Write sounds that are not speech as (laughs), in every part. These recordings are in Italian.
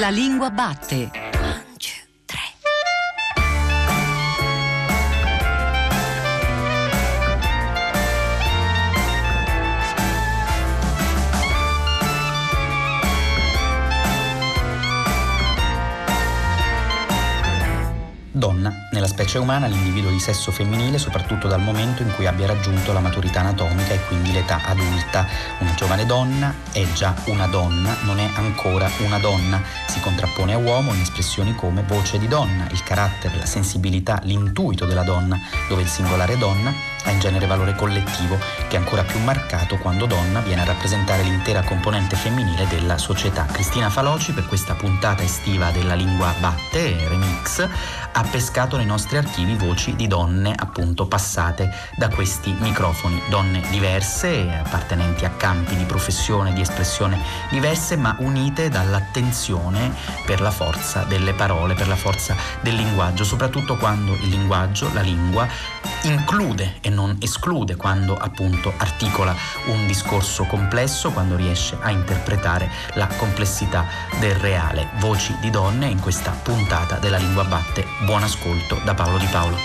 La lingua batte. Specie umana, l'individuo di sesso femminile soprattutto dal momento in cui abbia raggiunto la maturità anatomica e quindi l'età adulta. Una giovane donna è già una donna, non è ancora una donna. Si contrappone a uomo in espressioni come voce di donna, il carattere, la sensibilità, l'intuito della donna, dove il singolare donna ha in genere valore collettivo che è ancora più marcato quando donna viene a rappresentare l'intera componente femminile della società. Cristina Faloci per questa puntata estiva della lingua batte, remix, ha pescato nei nostri archivi voci di donne appunto passate da questi microfoni, donne diverse, appartenenti a campi di professione, di espressione diverse, ma unite dall'attenzione per la forza delle parole, per la forza del linguaggio, soprattutto quando il linguaggio, la lingua, include e non esclude, quando appunto articola un discorso complesso, quando riesce a interpretare la complessità del reale. Voci di donne in questa puntata della lingua batte. Buon ascolto da Paolo Di Paolo.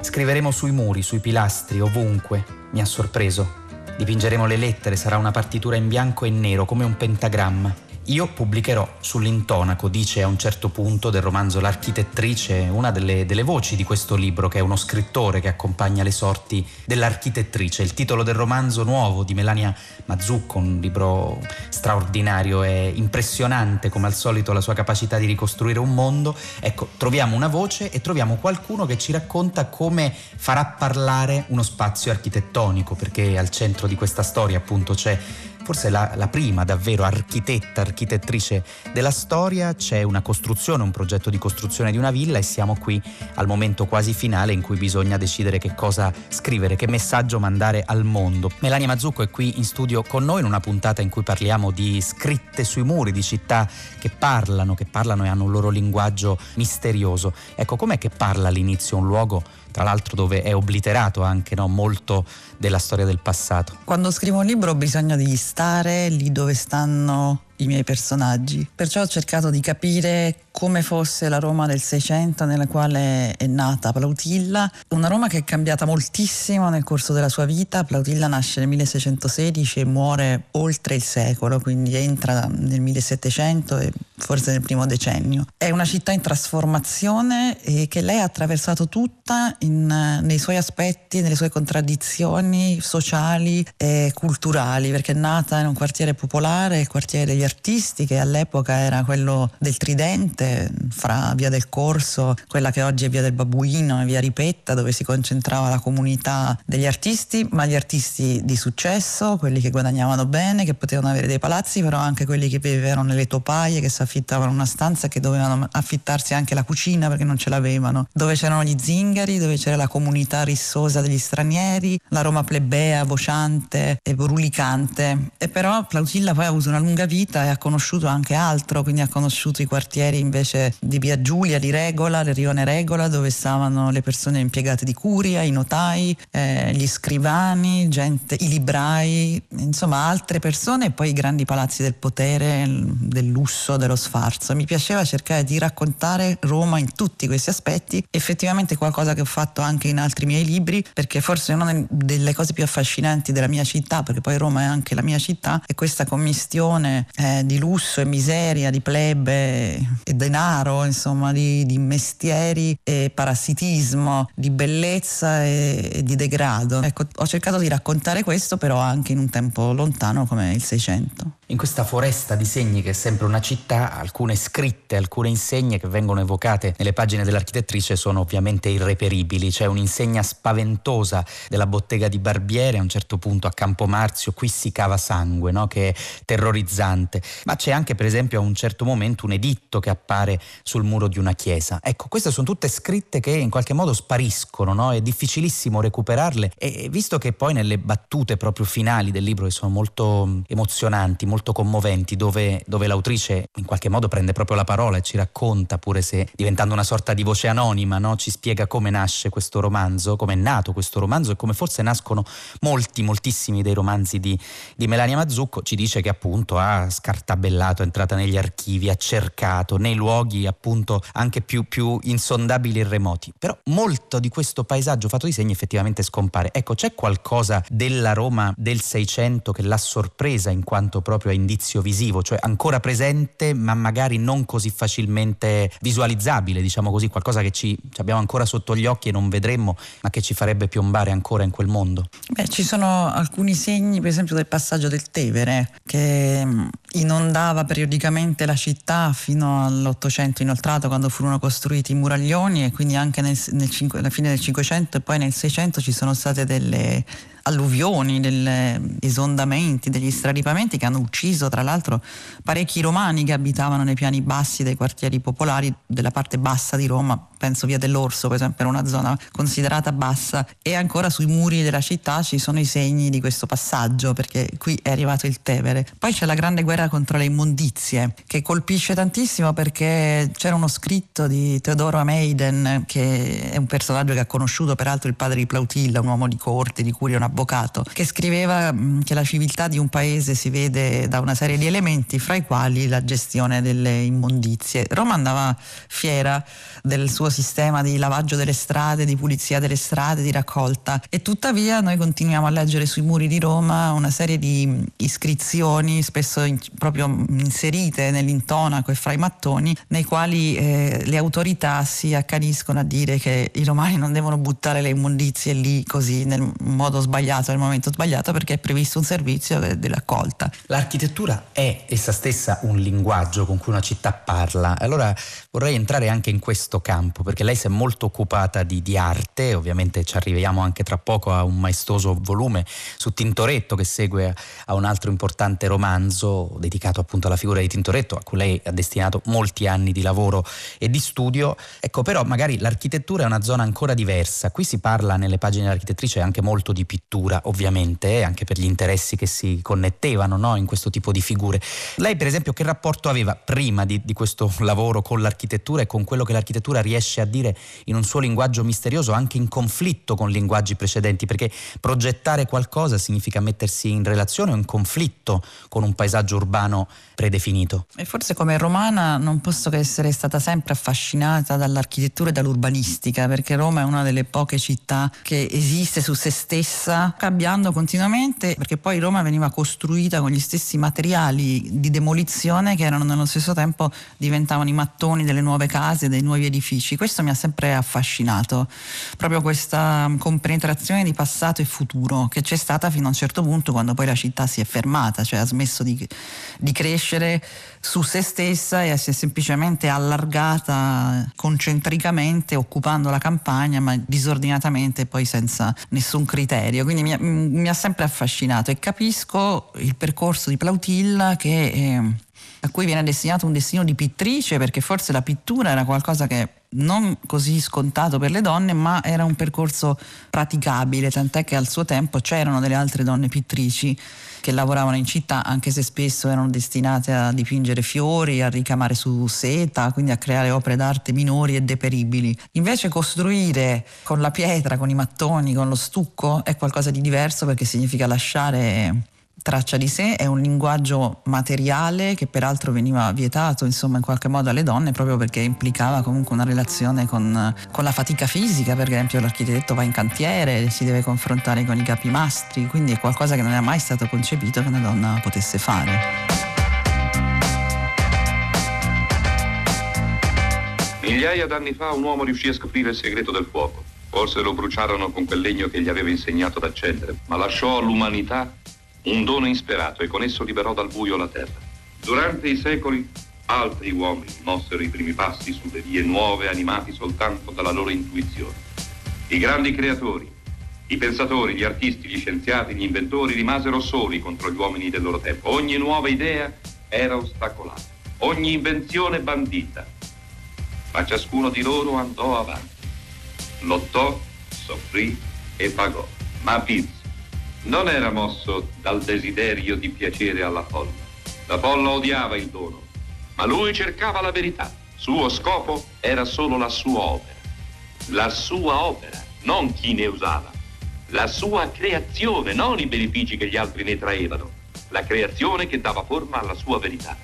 Scriveremo sui muri, sui pilastri, ovunque. Mi ha sorpreso. Dipingeremo le lettere, sarà una partitura in bianco e nero come un pentagramma. Io pubblicherò sull'intonaco, dice a un certo punto del romanzo L'architettrice, una delle, delle, voci di questo libro, che è uno scrittore che accompagna le sorti dell'architettrice. Il titolo del romanzo nuovo di Melania Mazzucco, un libro straordinario e impressionante come al solito la sua capacità di ricostruire un mondo. Ecco, troviamo una voce e troviamo qualcuno che ci racconta come farà parlare uno spazio architettonico, perché al centro di questa storia appunto c'è forse la, la prima davvero architetta, architettrice della storia, c'è una costruzione, un progetto di costruzione di una villa e siamo qui al momento quasi finale in cui bisogna decidere che cosa scrivere, che messaggio mandare al mondo. Melania Mazzucco è qui in studio con noi in una puntata in cui parliamo di scritte sui muri, di città che parlano, che parlano e hanno un loro linguaggio misterioso. Ecco, com'è che parla all'inizio un luogo tra l'altro dove è obliterato anche no, molto della storia del passato. Quando scrivo un libro ho bisogno di stare lì dove stanno i miei personaggi. Perciò ho cercato di capire come fosse la Roma del Seicento nella quale è nata Plautilla, una Roma che è cambiata moltissimo nel corso della sua vita. Plautilla nasce nel 1616 e muore oltre il secolo, quindi entra nel 1700 e forse nel primo decennio. È una città in trasformazione e che lei ha attraversato tutta in, nei suoi aspetti, nelle sue contraddizioni sociali e culturali, perché è nata in un quartiere popolare, il quartiere degli artisti, che all'epoca era quello del Tridente fra Via del Corso, quella che oggi è Via del Babuino e Via Ripetta, dove si concentrava la comunità degli artisti, ma gli artisti di successo, quelli che guadagnavano bene, che potevano avere dei palazzi, però anche quelli che vivevano nelle topaie, che si affittavano una stanza che dovevano affittarsi anche la cucina perché non ce l'avevano, dove c'erano gli zingari, dove c'era la comunità rissosa degli stranieri, la Roma plebea, vociante e brulicante. E però Plautilla poi ha avuto una lunga vita e ha conosciuto anche altro, quindi ha conosciuto i quartieri invece di via Giulia, di Regola, del rione Regola, dove stavano le persone impiegate di curia, i notai, eh, gli scrivani, gente, i librai, insomma altre persone e poi i grandi palazzi del potere, del lusso, dello sfarzo. Mi piaceva cercare di raccontare Roma in tutti questi aspetti, effettivamente qualcosa che ho fatto anche in altri miei libri, perché forse una delle cose più affascinanti della mia città, perché poi Roma è anche la mia città, è questa commistione eh, di lusso e miseria, di plebe e denaro, insomma, di, di mestieri e parassitismo, di bellezza e, e, di degrado. Ecco, ho cercato di raccontare questo però anche in un tempo lontano come il Seicento. In questa foresta di segni che è sempre una città, alcune scritte, alcune insegne che vengono evocate nelle pagine dell'architettrice sono ovviamente irreperibili. C'è un'insegna spaventosa della bottega di Barbiere a un certo punto a Campomarzio, qui si cava sangue, no? che è terrorizzante. Ma c'è anche per esempio a un certo momento un editto che appare sul muro di una chiesa. Ecco, queste sono tutte scritte che in qualche modo spariscono, no? è difficilissimo recuperarle e visto che poi nelle battute proprio finali del libro che sono molto emozionanti, molto molto commoventi dove, dove, l'autrice in qualche modo prende proprio la parola e ci racconta, pure se diventando una sorta di voce anonima, no? ci spiega come nasce questo romanzo, come è nato questo romanzo e come forse nascono molti, moltissimi dei romanzi di, di Melania Mazzucco. Ci dice che appunto ha scartabellato, è entrata negli archivi, ha cercato nei luoghi appunto anche più, più insondabili e remoti. Però molto di questo paesaggio fatto di segni effettivamente scompare. Ecco, c'è qualcosa della Roma del Seicento che l'ha sorpresa in quanto proprio a indizio visivo, cioè ancora presente ma magari non così facilmente visualizzabile, diciamo così, qualcosa che ci, ci abbiamo ancora sotto gli occhi e non vedremmo, ma che ci farebbe piombare ancora in quel mondo? Beh, ci sono alcuni segni, per esempio del passaggio del Tevere, che mm, inondava periodicamente la città fino all'Ottocento inoltrato, quando furono costruiti i muraglioni e quindi anche nel, nel, alla fine del Cinquecento e poi nel Seicento ci sono state delle alluvioni, degli esondamenti, degli straripamenti che hanno ucciso tra l'altro parecchi romani che abitavano nei piani bassi dei quartieri popolari della parte bassa di Roma, penso via dell'Orso per esempio, era una zona considerata bassa e ancora sui muri della città ci sono i segni di questo passaggio perché qui è arrivato il Tevere. Poi c'è la grande guerra contro le immondizie che colpisce tantissimo perché c'era uno scritto di Teodoro Ameiden che è un personaggio che ha conosciuto peraltro il padre di Plautilla, un uomo di corte di cui è una avvocato, che scriveva che la civiltà di un paese si vede da una serie di elementi, fra i quali la gestione delle immondizie. Roma andava fiera del suo sistema di lavaggio delle strade, di pulizia delle strade, di raccolta e tuttavia noi continuiamo a leggere sui muri di Roma una serie di iscrizioni, spesso in, proprio inserite nell'intonaco e fra i mattoni, nei quali eh, le autorità si accaniscono a dire che i romani non devono buttare le immondizie lì così nel modo sbagliato nel momento sbagliato perché è previsto un servizio dell'accolta. L'architettura è essa stessa un linguaggio con cui una città parla. Allora vorrei entrare anche in questo campo perché lei si è molto occupata di, di arte, ovviamente ci arriviamo anche tra poco a un maestoso volume su Tintoretto che segue a un altro importante romanzo dedicato appunto alla figura di Tintoretto a cui lei ha destinato molti anni di lavoro e di studio. Ecco però magari l'architettura è una zona ancora diversa. Qui si parla nelle pagine dell'architettrice anche molto di pittura ovviamente, anche per gli interessi che si connettevano no, in questo tipo di figure. Lei, per esempio, che rapporto aveva prima di, di questo lavoro con l'architettura e con quello che l'architettura riesce a dire in un suo linguaggio misterioso, anche in conflitto con linguaggi precedenti? Perché progettare qualcosa significa mettersi in relazione o in conflitto con un paesaggio urbano predefinito. E forse come romana non posso che essere stata sempre affascinata dall'architettura e dall'urbanistica, perché Roma è una delle poche città che esiste su se stessa cambiando continuamente perché poi Roma veniva costruita con gli stessi materiali di demolizione che erano nello stesso tempo diventavano i mattoni delle nuove case, dei nuovi edifici. Questo mi ha sempre affascinato, proprio questa compenetrazione di passato e futuro che c'è stata fino a un certo punto quando poi la città si è fermata, cioè ha smesso di, di crescere su se stessa e si è semplicemente allargata concentricamente occupando la campagna ma disordinatamente poi senza nessun criterio. Quindi mi, mi, ha sempre affascinato e capisco il percorso di Plautilla che, eh, a cui viene destinato un destino di pittrice perché forse la pittura era qualcosa che non così scontato per le donne, ma era un percorso praticabile, tant'è che al suo tempo c'erano delle altre donne pittrici che lavoravano in città, anche se spesso erano destinate a dipingere fiori, a ricamare su seta, quindi a creare opere d'arte minori e deperibili. Invece costruire con la pietra, con i mattoni, con lo stucco è qualcosa di diverso perché significa lasciare traccia di sé, è un linguaggio materiale che peraltro veniva vietato insomma in qualche modo alle donne proprio perché implicava comunque una relazione con, con la fatica fisica, per esempio l'architetto va in cantiere, si deve confrontare con i capimastri, quindi è qualcosa che non è mai stato concepito che una donna potesse fare. Migliaia d'anni fa un uomo riuscì a scoprire il segreto del fuoco. Forse lo bruciarono con quel legno che gli aveva insegnato ad accendere, ma lasciò all'umanità un dono insperato e con esso liberò dal buio la terra. Durante i secoli altri uomini mossero i primi passi sulle vie nuove animati soltanto dalla loro intuizione. I grandi creatori, i pensatori, gli artisti, gli scienziati, gli inventori rimasero soli contro gli uomini del loro tempo. Ogni nuova idea era ostacolata, ogni invenzione bandita. Ma ciascuno di loro andò avanti. Lottò, soffrì e pagò. Ma vinse non era mosso dal desiderio di piacere alla folla, La folla odiava il dono, ma lui cercava la verità. Suo scopo era solo la sua opera. La sua opera, non chi ne usava. La sua creazione, non i benefici che gli altri ne traevano. La creazione che dava forma alla sua verità.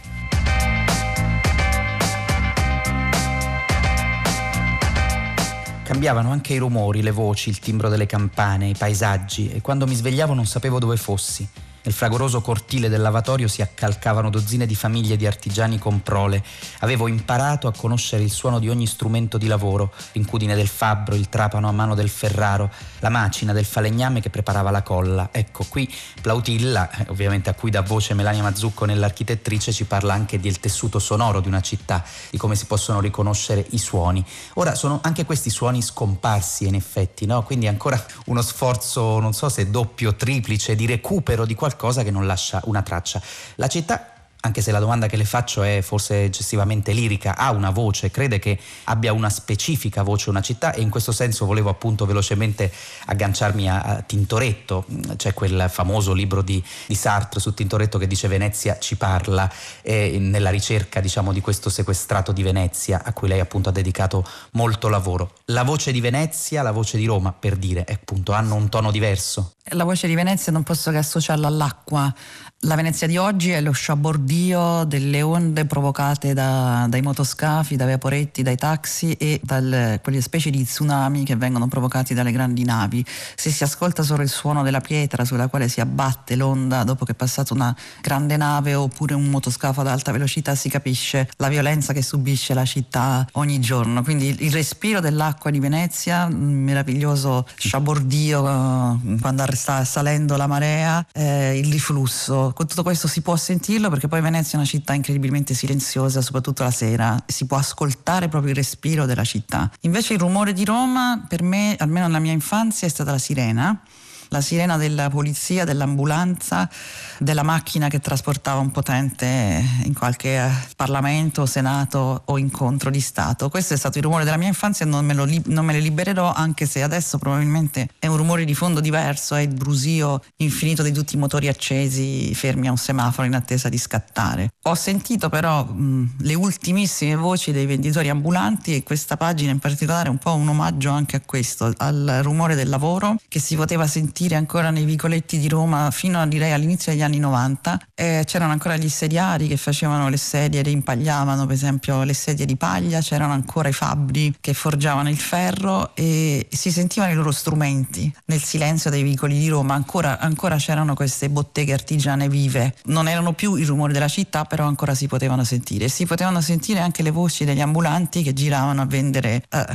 Cambiavano anche i rumori, le voci, il timbro delle campane, i paesaggi e quando mi svegliavo non sapevo dove fossi. Nel fragoroso cortile del lavatorio si accalcavano dozzine di famiglie di artigiani con prole. Avevo imparato a conoscere il suono di ogni strumento di lavoro, l'incudine del fabbro, il trapano a mano del ferraro, la macina del falegname che preparava la colla. Ecco, qui Plautilla, eh, ovviamente a cui dà voce Melania Mazzucco nell'architettrice, ci parla anche del tessuto sonoro di una città, di come si possono riconoscere i suoni. Ora sono anche questi suoni scomparsi in effetti, no? Quindi ancora uno sforzo, non so se doppio, triplice, di recupero di qualcosa qualcosa che non lascia una traccia. La città anche se la domanda che le faccio è forse eccessivamente lirica, ha una voce, crede che abbia una specifica voce una città e in questo senso volevo appunto velocemente agganciarmi a, a Tintoretto, c'è quel famoso libro di, di, Sartre su Tintoretto che dice Venezia ci parla, eh, nella ricerca diciamo di questo sequestrato di Venezia a cui lei appunto ha dedicato molto lavoro. La voce di Venezia, la voce di Roma per dire, appunto hanno un tono diverso. La voce di Venezia non posso che associarla all'acqua, la Venezia di oggi è lo sciabordio delle onde provocate da, dai motoscafi, dai vaporetti, dai taxi e da quelle specie di tsunami che vengono provocati dalle grandi navi. Se si ascolta solo il suono della pietra sulla quale si abbatte l'onda dopo che è passata una grande nave oppure un motoscafo ad alta velocità, si capisce la violenza che subisce la città ogni giorno. Quindi il respiro dell'acqua di Venezia, meraviglioso sciabordio eh, quando sta salendo la marea, eh, il riflusso con tutto questo si può sentirlo perché poi Venezia è una città incredibilmente silenziosa, soprattutto la sera, si può ascoltare proprio il respiro della città. Invece il rumore di Roma, per me, almeno nella mia infanzia, è stata la sirena la sirena della polizia, dell'ambulanza, della macchina che trasportava un potente in qualche eh, Parlamento, Senato o incontro di Stato. Questo è stato il rumore della mia infanzia e non me, li- non me le libererò, anche se adesso probabilmente è un rumore di fondo diverso, è il brusio infinito di tutti i motori accesi fermi a un semaforo in attesa di scattare. Ho sentito però mh, le ultimissime voci dei venditori ambulanti e questa pagina in particolare è un po' un omaggio anche a questo, al rumore del lavoro che si poteva sentire sentire ancora nei vicoletti di Roma fino a, direi all'inizio degli anni 90. Eh, c'erano ancora gli sediari che facevano le sedie, le impagliavano per esempio le sedie di paglia, c'erano ancora i fabbri che forgiavano il ferro e si sentivano i loro strumenti nel silenzio dei vicoli di Roma. Ancora, ancora c'erano queste botteghe artigiane vive. Non erano più i rumori della città, però ancora si potevano sentire. Si potevano sentire anche le voci degli ambulanti che giravano a vendere eh,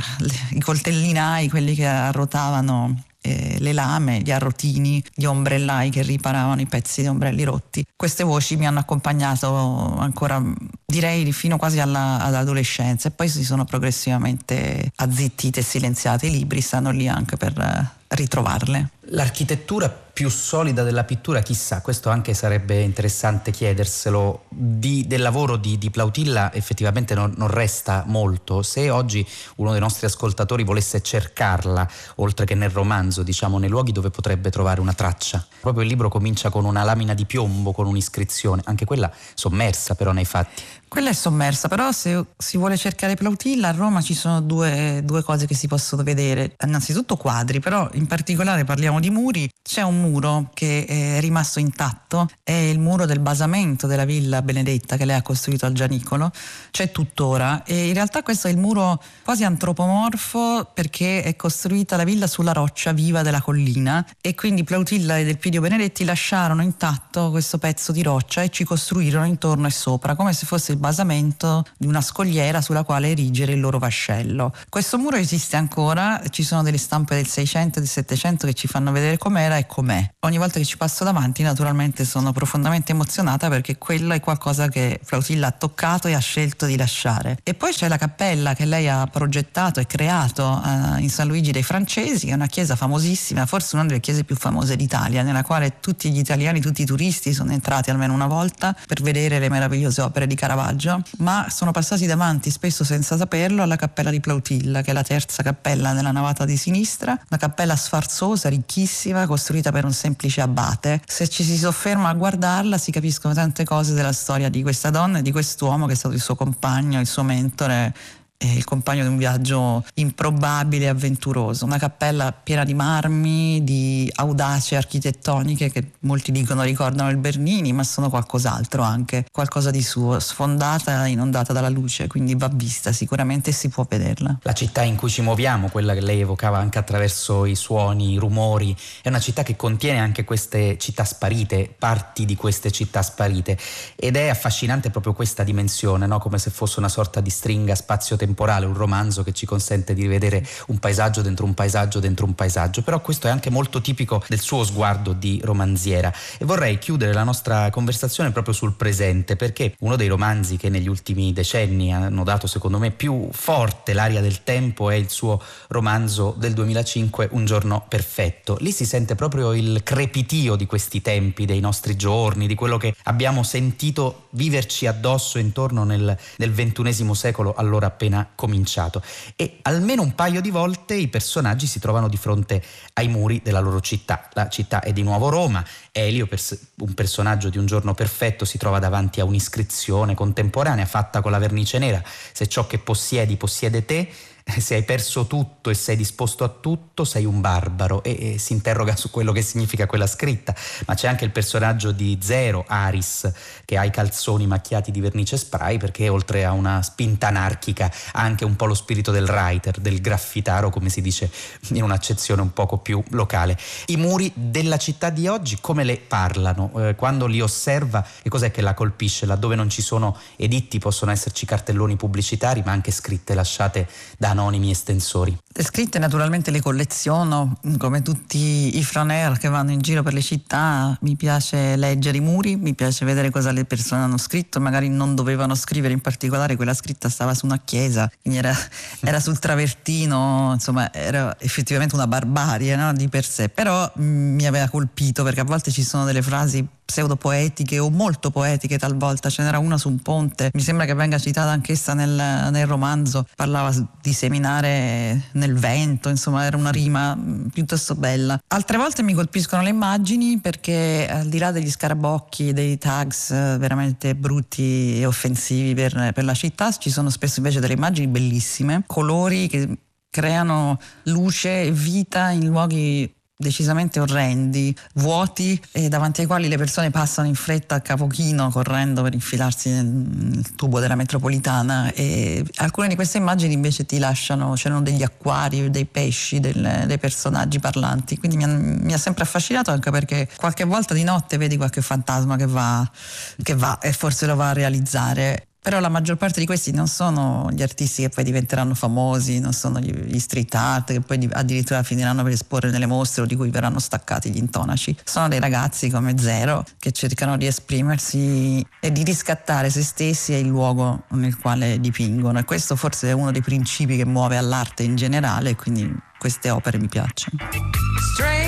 i coltellinai, quelli che arrotavano eh, le lame, gli arrotini, gli ombrellai che riparavano i pezzi di ombrelli rotti. Queste voci mi hanno accompagnato ancora, direi, fino quasi alla, all'adolescenza e poi si sono progressivamente azzittite e silenziate. I libri stanno lì anche per eh, ritrovarle. L'architettura più solida della pittura, chissà, questo anche sarebbe interessante chiederselo. Di, del lavoro di, di Plautilla effettivamente non, non, resta molto. Se oggi uno dei nostri ascoltatori volesse cercarla, oltre che nel romanzo, diciamo, nei luoghi dove potrebbe trovare una traccia. Proprio il libro comincia con una lamina di piombo, con un'iscrizione, anche quella sommersa però nei fatti. Quella è sommersa, però se si vuole cercare Plautilla a Roma ci sono due, due, cose che si possono vedere. Innanzitutto quadri, però in particolare parliamo di muri. C'è un muro che è rimasto intatto, è il muro del basamento della villa Benedetta che lei ha costruito al Gianicolo, c'è tuttora e in realtà questo è il muro quasi antropomorfo perché è costruita la villa sulla roccia viva della collina e quindi Plautilla ed Elpidio Benedetti lasciarono intatto questo pezzo di roccia e ci costruirono intorno e sopra come se fosse il basamento di una scogliera sulla quale erigere il loro vascello. Questo muro esiste ancora, ci sono delle stampe del 600 e del 700 che ci fanno vedere com'era e com'è. Ogni volta che ci passo davanti naturalmente sono profondamente emozionata perché quello è qualcosa che Flautilla ha toccato e ha scelto di lasciare. E poi c'è la cappella che lei ha progettato e creato eh, in San Luigi dei Francesi, che è una chiesa famosissima, forse una delle chiese più famose d'Italia, nella quale tutti gli italiani, tutti i turisti sono entrati almeno una volta per vedere le meravigliose opere di Caravaggio, ma sono passati davanti, spesso senza saperlo, alla cappella di Plautilla, che è la terza cappella nella navata di sinistra, una cappella sfarzosa, ricchissima antichissima costruita per un semplice abate. Se ci si sofferma a guardarla si capiscono tante cose della storia di questa donna e di quest'uomo che è stato il suo compagno, il suo mentore è il compagno di un viaggio improbabile e avventuroso. Una cappella piena di marmi, di audace architettoniche che molti dicono ricordano il Bernini, ma sono qualcos'altro anche, qualcosa di suo, sfondata, inondata dalla luce, quindi va vista sicuramente si può vederla. La città in cui ci muoviamo, quella che lei evocava anche attraverso i suoni, i rumori, è una città che contiene anche queste città sparite, parti di queste città sparite ed è affascinante proprio questa dimensione, no? come se fosse una sorta di stringa spazio-temporale temporale, un romanzo che ci consente di vedere un paesaggio dentro un paesaggio dentro un paesaggio, però questo è anche molto tipico del suo sguardo di romanziera e vorrei chiudere la nostra conversazione proprio sul presente perché uno dei romanzi che negli ultimi decenni hanno dato secondo me più forte l'aria del tempo è il suo romanzo del 2005 Un giorno perfetto. Lì si sente proprio il crepitio di questi tempi, dei nostri giorni, di quello che abbiamo sentito viverci addosso intorno nel, nel ventunesimo secolo allora appena cominciato e almeno un paio di volte i personaggi si trovano di fronte ai muri della loro città. La città è di nuovo Roma, Elio, un personaggio di un giorno perfetto, si trova davanti a un'iscrizione contemporanea fatta con la vernice nera. Se ciò che possiedi possiede te, (laughs) se hai perso tutto e sei disposto a tutto, sei un barbaro e, e, si interroga su quello che significa quella scritta. Ma c'è anche il personaggio di Zero, Aris, che ha i calzoni macchiati di vernice spray perché oltre a una spinta anarchica ha anche un po' lo spirito del writer, del graffitaro, come si dice in un'accezione un poco più locale. I muri della città di oggi come le parlano? Eh, quando li osserva, che cos'è che la colpisce? Laddove non ci sono editti possono esserci cartelloni pubblicitari, ma anche scritte lasciate da anonimi estensori. Le scritte naturalmente le colleziono, come tutti i froner che vanno in giro per le città, mi piace leggere i muri, mi piace vedere cosa le persone hanno scritto, magari non dovevano scrivere in particolare, quella scritta stava su una chiesa, quindi era, (laughs) era sul travertino, insomma era effettivamente una barbarie no? di per sé, però mm, mi aveva colpito perché a volte ci sono delle frasi pseudopoetiche o molto poetiche talvolta, ce n'era una su un ponte, mi sembra che venga citata anch'essa nel, nel romanzo, parlava di seminare nel vento, insomma era una rima mm, piuttosto bella. Altre volte mi colpiscono le immagini perché al di là degli scarabocchi, dei tags eh, veramente brutti e offensivi per, per la città, ci sono spesso invece delle immagini bellissime, colori che creano luce e vita in luoghi decisamente orrendi, vuoti e davanti ai quali le persone passano in fretta a capochino correndo per infilarsi nel, nel tubo della metropolitana. E alcune di queste immagini invece ti lasciano, c'erano degli acquari, dei pesci, del, dei personaggi parlanti, quindi mi ha, mi ha, sempre affascinato anche perché qualche volta di notte vedi qualche fantasma che va, che va e forse lo va a realizzare però la maggior parte di questi non sono gli artisti che poi diventeranno famosi, non sono gli street art che poi addirittura finiranno per esporre nelle mostre o di cui verranno staccati gli intonaci. Sono dei ragazzi come Zero che cercano di esprimersi e di riscattare se stessi e il luogo nel quale dipingono e questo forse è uno dei principi che muove all'arte in generale quindi queste opere mi piacciono. Strange.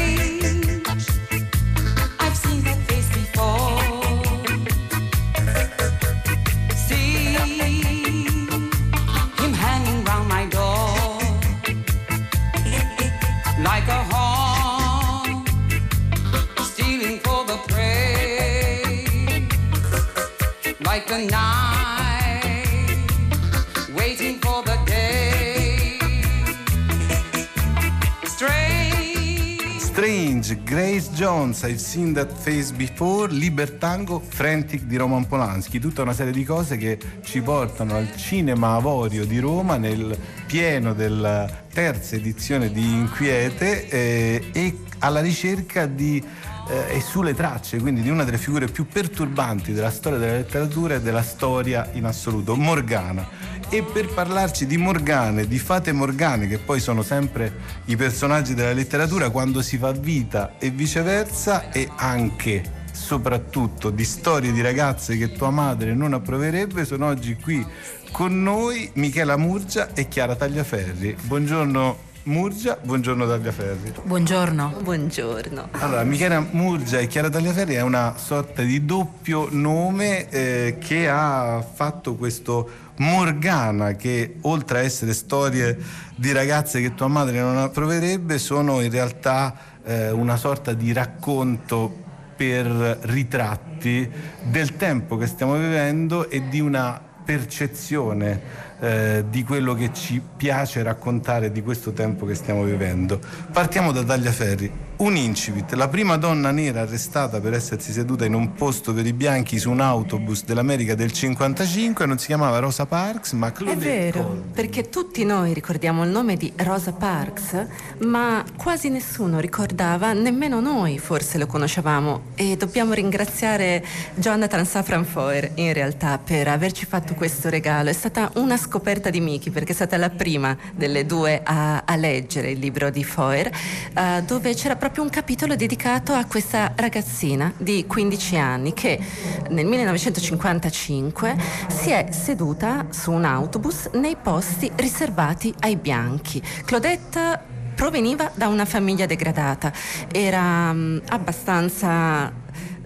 Grace Jones, I've Seen That Face Before, Libertango, Frantic di Roman Polanski, tutta una serie di cose che ci portano al cinema Avorio di Roma nel pieno della terza edizione di Inquiete eh, e alla ricerca di eh, e sulle tracce quindi di una delle figure più perturbanti della storia della letteratura e della storia in assoluto, Morgana e per parlarci di Morgane, di fate Morgane, che poi sono sempre i personaggi della letteratura quando si fa vita e viceversa, e anche soprattutto di storie di ragazze che tua madre non approverebbe, sono oggi qui con noi Michela Murgia e Chiara Tagliaferri. Buongiorno Murgia, buongiorno Tagliaferri. Buongiorno. Buongiorno. Allora, Michela Murgia e Chiara Tagliaferri è una sorta di doppio nome eh, che ha fatto questo Morgana che oltre a essere storie di ragazze che tua madre non approverebbe sono in realtà eh, una sorta di racconto per ritratti del tempo che stiamo vivendo e di una percezione eh, di quello che ci piace raccontare di questo tempo che stiamo vivendo. Partiamo da Tagliaferri. Un incipit, la prima donna nera arrestata per essersi seduta in un posto per i bianchi su un autobus dell'America del 55 non si chiamava Rosa Parks ma Claudette È vero, Colvin. perché tutti noi ricordiamo il nome di Rosa Parks, ma quasi nessuno ricordava, nemmeno noi forse lo conoscevamo e dobbiamo ringraziare Jonathan Safran Foer in realtà per averci fatto questo regalo. È stata una scoperta di Miki perché è stata la prima delle due a, a leggere il libro di Foer uh, dove c'era proprio un capitolo dedicato a questa ragazzina di 15 anni che nel 1955 si è seduta su un autobus nei posti riservati ai bianchi. Claudette proveniva da una famiglia degradata, era um, abbastanza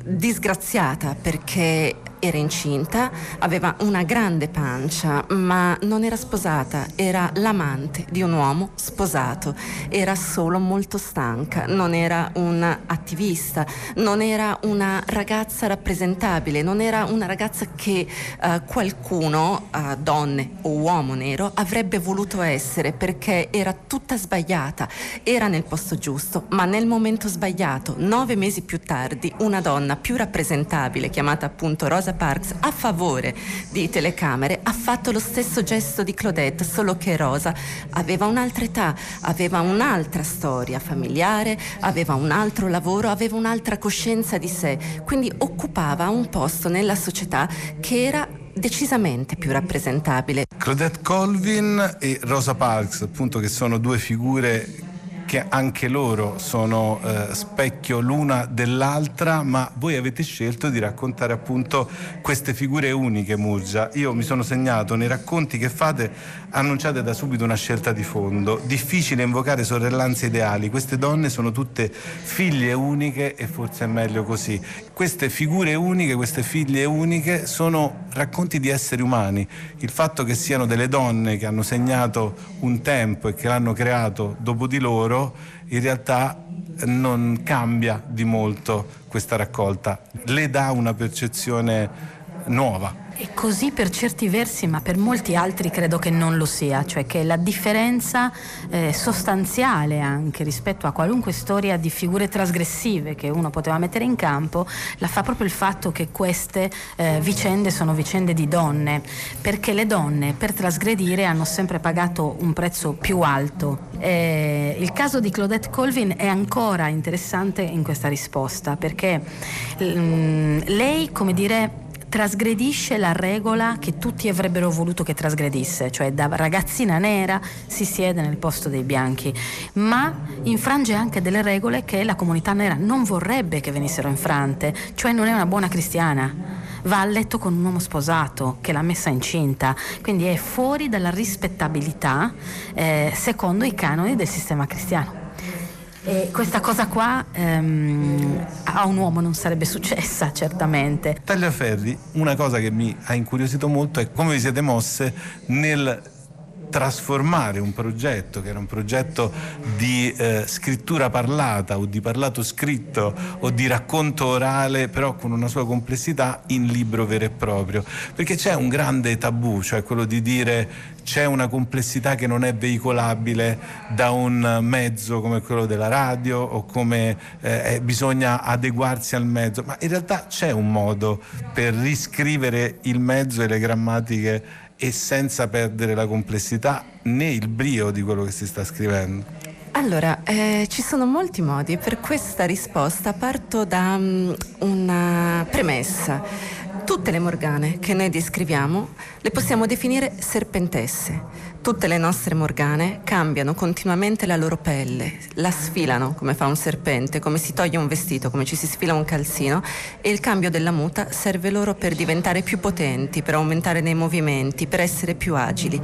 disgraziata perché era incinta, aveva una grande pancia, ma non era sposata, era l'amante di un uomo sposato, era solo molto stanca, non era un'attivista, non era una ragazza rappresentabile, non era una ragazza che uh, qualcuno, uh, donne o uomo nero, avrebbe voluto essere perché era tutta sbagliata, era nel posto giusto, ma nel momento sbagliato. Nove mesi più tardi, una donna più rappresentabile, chiamata appunto Rosa Parks a favore di telecamere ha fatto lo stesso gesto di Claudette, solo che Rosa aveva un'altra età, aveva un'altra storia familiare, aveva un altro lavoro, aveva un'altra coscienza di sé, quindi occupava un posto nella società che era decisamente più rappresentabile. Claudette Colvin e Rosa Parks, appunto, che sono due figure che anche loro sono eh, specchio l'una dell'altra, ma voi avete scelto di raccontare appunto queste figure uniche, Murgia. Io mi sono segnato nei racconti che fate, annunciate da subito una scelta di fondo. Difficile invocare sorellanze ideali, queste donne sono tutte figlie uniche e forse è meglio così. Queste figure uniche, queste figlie uniche sono racconti di esseri umani. Il fatto che siano delle donne che hanno segnato un tempo e che l'hanno creato dopo di loro in realtà non cambia di molto questa raccolta, le dà una percezione nuova. È così per certi versi, ma per molti altri credo che non lo sia, cioè che la differenza eh, sostanziale anche rispetto a qualunque storia di figure trasgressive che uno poteva mettere in campo, la fa proprio il fatto che queste eh, vicende sono vicende di donne, perché le donne per trasgredire hanno sempre pagato un prezzo più alto. Eh, il caso di Claudette Colvin è ancora interessante in questa risposta, perché mm, lei, come dire, trasgredisce la regola che tutti avrebbero voluto che trasgredisse, cioè da ragazzina nera si siede nel posto dei bianchi, ma infrange anche delle regole che la comunità nera non vorrebbe che venissero infrante, cioè non è una buona cristiana. Va a letto con un uomo sposato che l'ha messa incinta, quindi è fuori dalla rispettabilità eh, secondo i canoni del sistema cristiano. E questa cosa qua ehm, a un uomo non sarebbe successa, certamente. Tagliaferri, una cosa che mi ha incuriosito molto è come vi siete mosse nel trasformare un progetto che era un progetto di eh, scrittura parlata o di parlato scritto o di racconto orale però con una sua complessità in libro vero e proprio. Perché c'è un grande tabù cioè quello di dire c'è una complessità che non è veicolabile da un mezzo come quello della radio o come eh, bisogna adeguarsi al mezzo. Ma in realtà c'è un modo per riscrivere il mezzo e le grammatiche e senza perdere la complessità né il brio di quello che si sta scrivendo? Allora, eh, ci sono molti modi. Per questa risposta parto da um, una premessa. Tutte le morgane che noi descriviamo le possiamo definire serpentesse. Tutte le nostre morgane cambiano continuamente la loro pelle, la sfilano come fa un serpente, come si toglie un vestito, come ci si sfila un calzino e il cambio della muta serve loro per diventare più potenti, per aumentare nei movimenti, per essere più agili.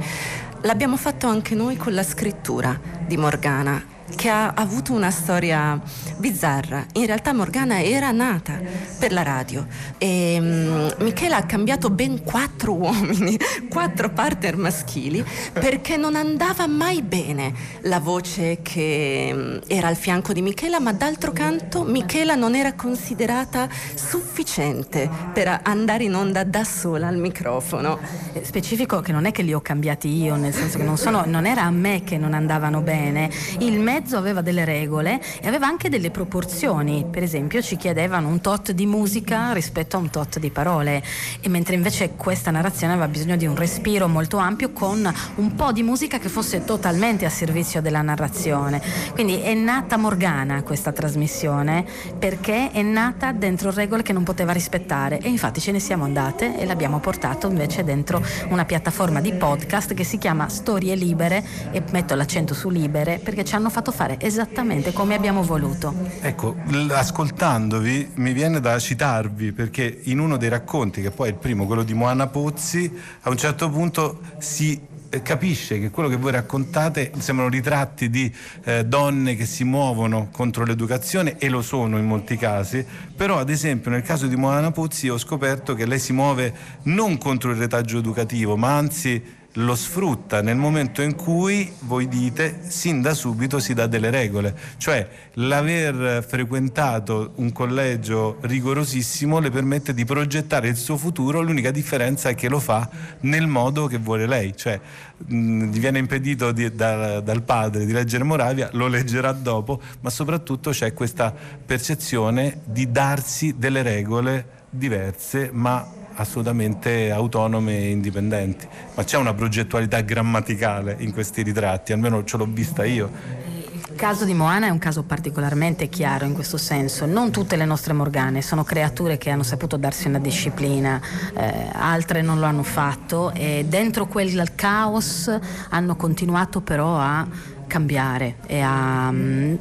L'abbiamo fatto anche noi con la scrittura di Morgana che ha avuto una storia bizzarra. In realtà Morgana era nata per la radio e um, Michela ha cambiato ben quattro (laughs) uomini, quattro partner maschili perché non andava mai bene la voce che um, era al fianco di Michela, ma d'altro canto Michela non era considerata sufficiente per andare in onda da sola al microfono. Eh, specifico che non è che li ho cambiati io, nel senso che non, sono, non era a me che non andavano bene, il mezzo aveva delle regole e aveva anche delle proporzioni, per esempio ci chiedevano un tot di musica rispetto a un tot di parole, e mentre invece questa narrazione aveva bisogno di un respiro molto ampio con un po' di musica che fosse totalmente a servizio della narrazione. Quindi è nata Morgana questa trasmissione perché è nata dentro regole che non poteva rispettare. E infatti ce ne siamo andate e l'abbiamo portato invece dentro una piattaforma di podcast che si chiama Storie Libere e metto l'accento su libere perché ci hanno fatto fare esattamente come abbiamo voluto. Ecco, ascoltandovi mi viene da citarvi perché in uno dei racconti, che poi è il primo, quello di Moana Pozzi, a un certo punto si eh, capisce che quello che voi raccontate sembrano ritratti di eh, donne che si muovono contro l'educazione e lo sono in molti casi, però ad esempio nel caso di Moana Pozzi ho scoperto che lei si muove non contro il retaggio educativo, ma anzi lo sfrutta nel momento in cui voi dite sin da subito si dà delle regole, cioè l'aver frequentato un collegio rigorosissimo le permette di progettare il suo futuro, l'unica differenza è che lo fa nel modo che vuole lei, cioè mh, gli viene impedito di, da, dal padre di leggere Moravia, lo leggerà dopo, ma soprattutto c'è questa percezione di darsi delle regole diverse ma assolutamente autonome e indipendenti, ma c'è una progettualità grammaticale in questi ritratti, almeno ce l'ho vista io. Il caso di Moana è un caso particolarmente chiaro in questo senso. Non tutte le nostre morgane sono creature che hanno saputo darsi una disciplina, eh, altre non lo hanno fatto e dentro quel caos hanno continuato però a cambiare a, um,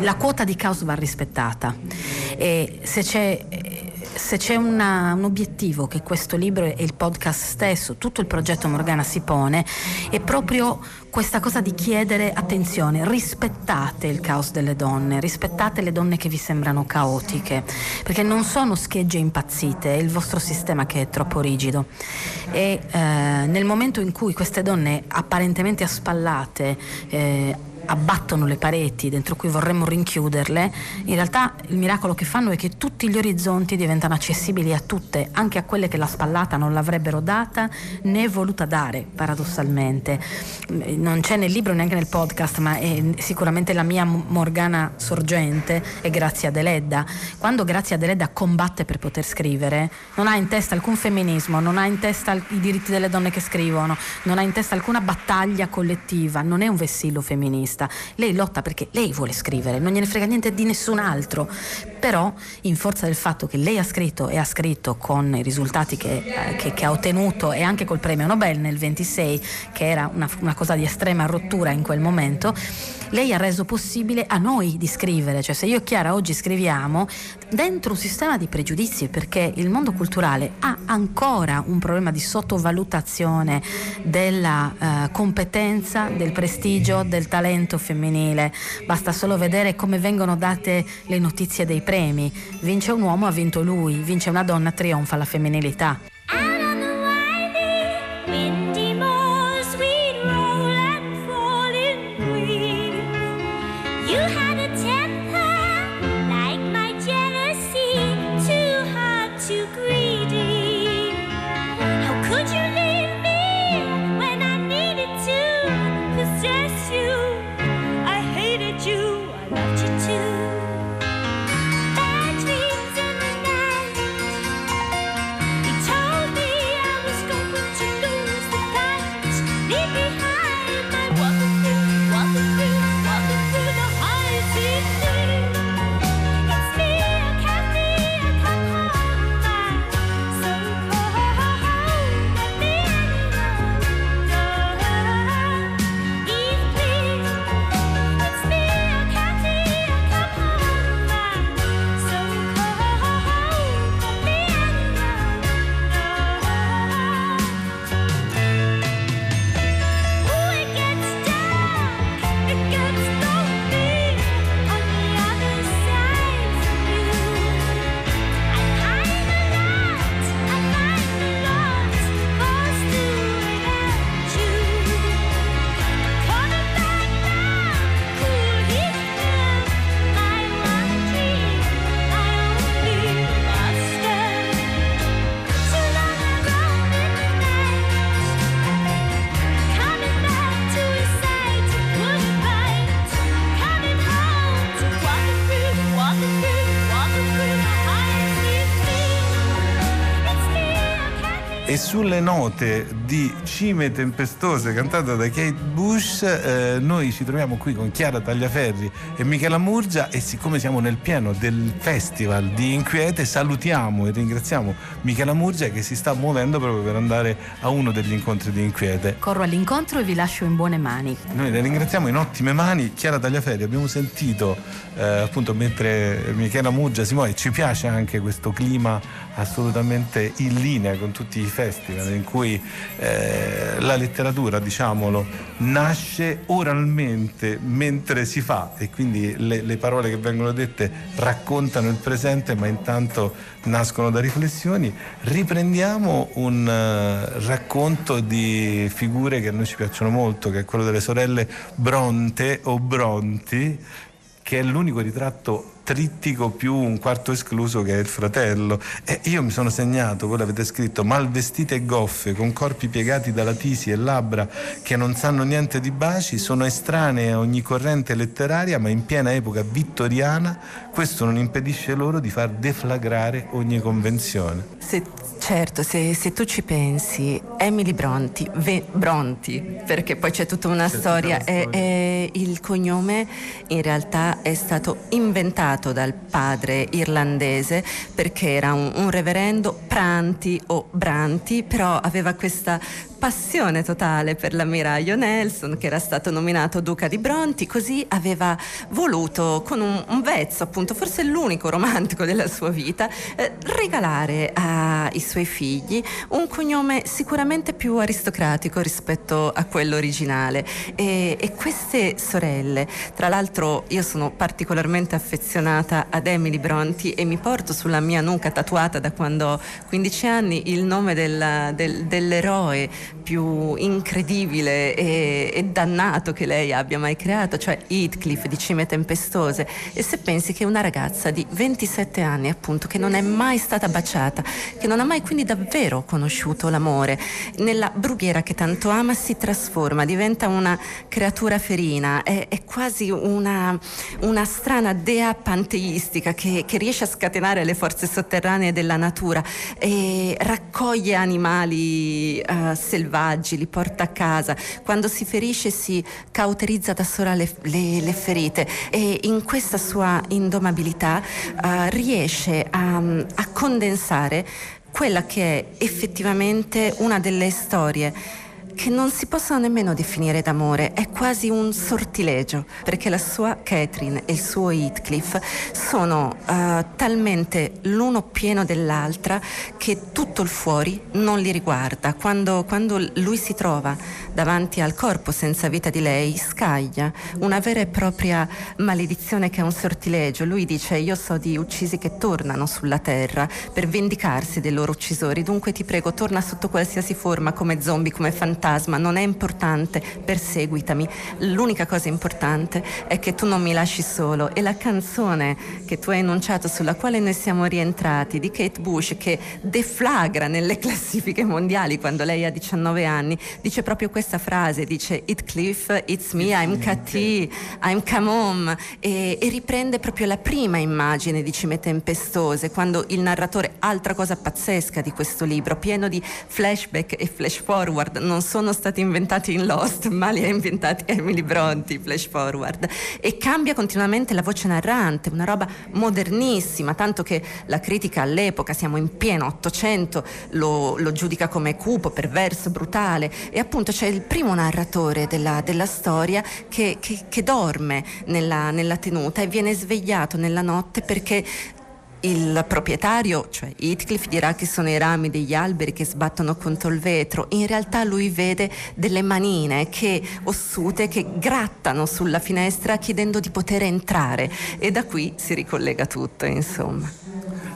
la quota di caos va rispettata e se c'è se c'è una, un obiettivo che questo libro e il podcast stesso, tutto il progetto Morgana si pone, è proprio questa cosa di chiedere attenzione, rispettate il caos delle donne, rispettate le donne che vi sembrano caotiche, perché non sono schegge impazzite, è il vostro sistema che è troppo rigido. E eh, nel momento in cui queste donne apparentemente aspallate eh, abbattono le pareti dentro cui vorremmo rinchiuderle, in realtà il miracolo che fanno è che tutti gli orizzonti diventano accessibili a tutte, anche a quelle che la spallata non l'avrebbero data né voluta dare, paradossalmente. Non c'è nel libro neanche nel podcast, ma è sicuramente la mia Morgana sorgente è Grazia Deledda. Quando Grazia Deledda combatte per poter scrivere, non ha in testa alcun femminismo, non ha in testa i diritti delle donne che scrivono, non ha in testa alcuna battaglia collettiva, non è un vessillo femminista giornalista, lei lotta perché lei vuole scrivere, non gliene frega niente di nessun altro, però in forza del fatto che lei ha scritto e ha scritto con i risultati che, eh, che, che ha ottenuto e anche col premio Nobel nel 26, che era una, una cosa di estrema rottura in quel momento, lei ha reso possibile a noi di scrivere, cioè se io e Chiara oggi scriviamo dentro un sistema di pregiudizi perché il mondo culturale ha ancora un problema di sottovalutazione della uh, competenza, del prestigio, del talento femminile. Basta solo vedere come vengono date le notizie dei premi. Vince un uomo, ha vinto lui, vince una donna, trionfa la femminilità. e sulle note di Cime Tempestose cantata da Kate Bush eh, noi ci troviamo qui con Chiara Tagliaferri e Michela Murgia e siccome siamo nel pieno del festival di Inquiete salutiamo e ringraziamo Michela Murgia che si sta muovendo proprio per andare a uno degli incontri di Inquiete. Corro all'incontro e vi lascio in buone mani. Noi le ringraziamo in ottime mani. Chiara Tagliaferri, abbiamo sentito eh, appunto mentre Michela Murgia si muove, ci piace anche questo clima assolutamente in linea con tutti i festival in cui eh, la letteratura, diciamolo, nasce oralmente mentre si fa e quindi le, le, parole che vengono dette raccontano il presente ma intanto nascono da riflessioni. Riprendiamo un uh, racconto di figure che a noi ci piacciono molto, che è quello delle sorelle Bronte o Bronti, che è l'unico ritratto trittico più un quarto escluso che è il fratello. E io mi sono segnato, voi l'avete scritto, malvestite e goffe, con corpi piegati dalla tisi e labbra che non sanno niente di baci, sono estranee a ogni corrente letteraria, ma in piena epoca vittoriana, questo non impedisce loro di far deflagrare ogni convenzione. Se, certo, se, se, tu ci pensi, Emily Bronti, ve, Bronti, perché poi c'è tutta una c'è storia, tutta storia. È, è, il cognome in realtà è stato inventato adottato dal padre irlandese perché era un, un reverendo Pranti o Branti, però aveva questa passione totale per l'ammiraglio Nelson che era stato nominato duca di Bronti, così aveva voluto con un, un vezzo, appunto forse l'unico romantico della sua vita, eh, regalare ai suoi figli un cognome sicuramente più aristocratico rispetto a quello originale. E, e queste sorelle, tra l'altro io sono particolarmente affezionata ad Emily Bronti e mi porto sulla mia nuca tatuata da quando ho 15 anni il nome del, del, dell'eroe più incredibile e, e, dannato che lei abbia mai creato, cioè Heathcliff di Cime Tempestose. E se pensi che una ragazza di 27 anni, appunto, che non è mai stata baciata, che non ha mai quindi davvero conosciuto l'amore, nella brughiera che tanto ama si trasforma, diventa una creatura ferina, è, è quasi una, una, strana dea panteistica che, che riesce a scatenare le forze sotterranee della natura e raccoglie animali uh, selvaggi, li porta a casa, quando si ferisce si cauterizza da sola le, le, le ferite e in questa sua indomabilità uh, riesce a, a condensare quella che è effettivamente una delle storie che non si possono nemmeno definire d'amore, è quasi un sortilegio, perché la sua Catherine e il suo Heathcliff sono uh, talmente l'uno pieno dell'altra che tutto il fuori non li riguarda. Quando, quando lui si trova davanti al corpo senza vita di lei, scaglia una vera e propria maledizione che è un sortilegio. Lui dice io so di uccisi che tornano sulla terra per vendicarsi dei loro uccisori, dunque ti prego torna sotto qualsiasi forma come zombie, come fantasma non è importante, perseguitami. L'unica cosa importante è che tu non mi lasci solo. E la canzone che tu hai enunciato, sulla quale noi siamo rientrati, di Kate Bush, che deflagra nelle (laughs) classifiche mondiali quando lei ha 19 anni, dice proprio questa frase, dice It Cliff, it's me, I'm Cathy, I'm come home, e, e riprende proprio la prima immagine di Cime Tempestose, quando il narratore, altra cosa pazzesca di questo libro, pieno di flashback e flash forward, non sono stati inventati in Lost, (laughs) ma li ha inventati Emily Bronte, flash forward. E cambia continuamente la voce narrante, una roba modernissima, tanto che la critica all'epoca, siamo in pieno Ottocento, lo, lo, giudica come cupo, perverso, brutale. E appunto c'è il primo narratore della, della storia che, che, che dorme nella, nella tenuta e viene svegliato nella notte perché il proprietario, cioè Heathcliff, dirà che sono i rami degli alberi che sbattono contro il vetro. In realtà lui vede delle manine che, ossute che grattano sulla finestra chiedendo di poter entrare e da qui si ricollega tutto, insomma.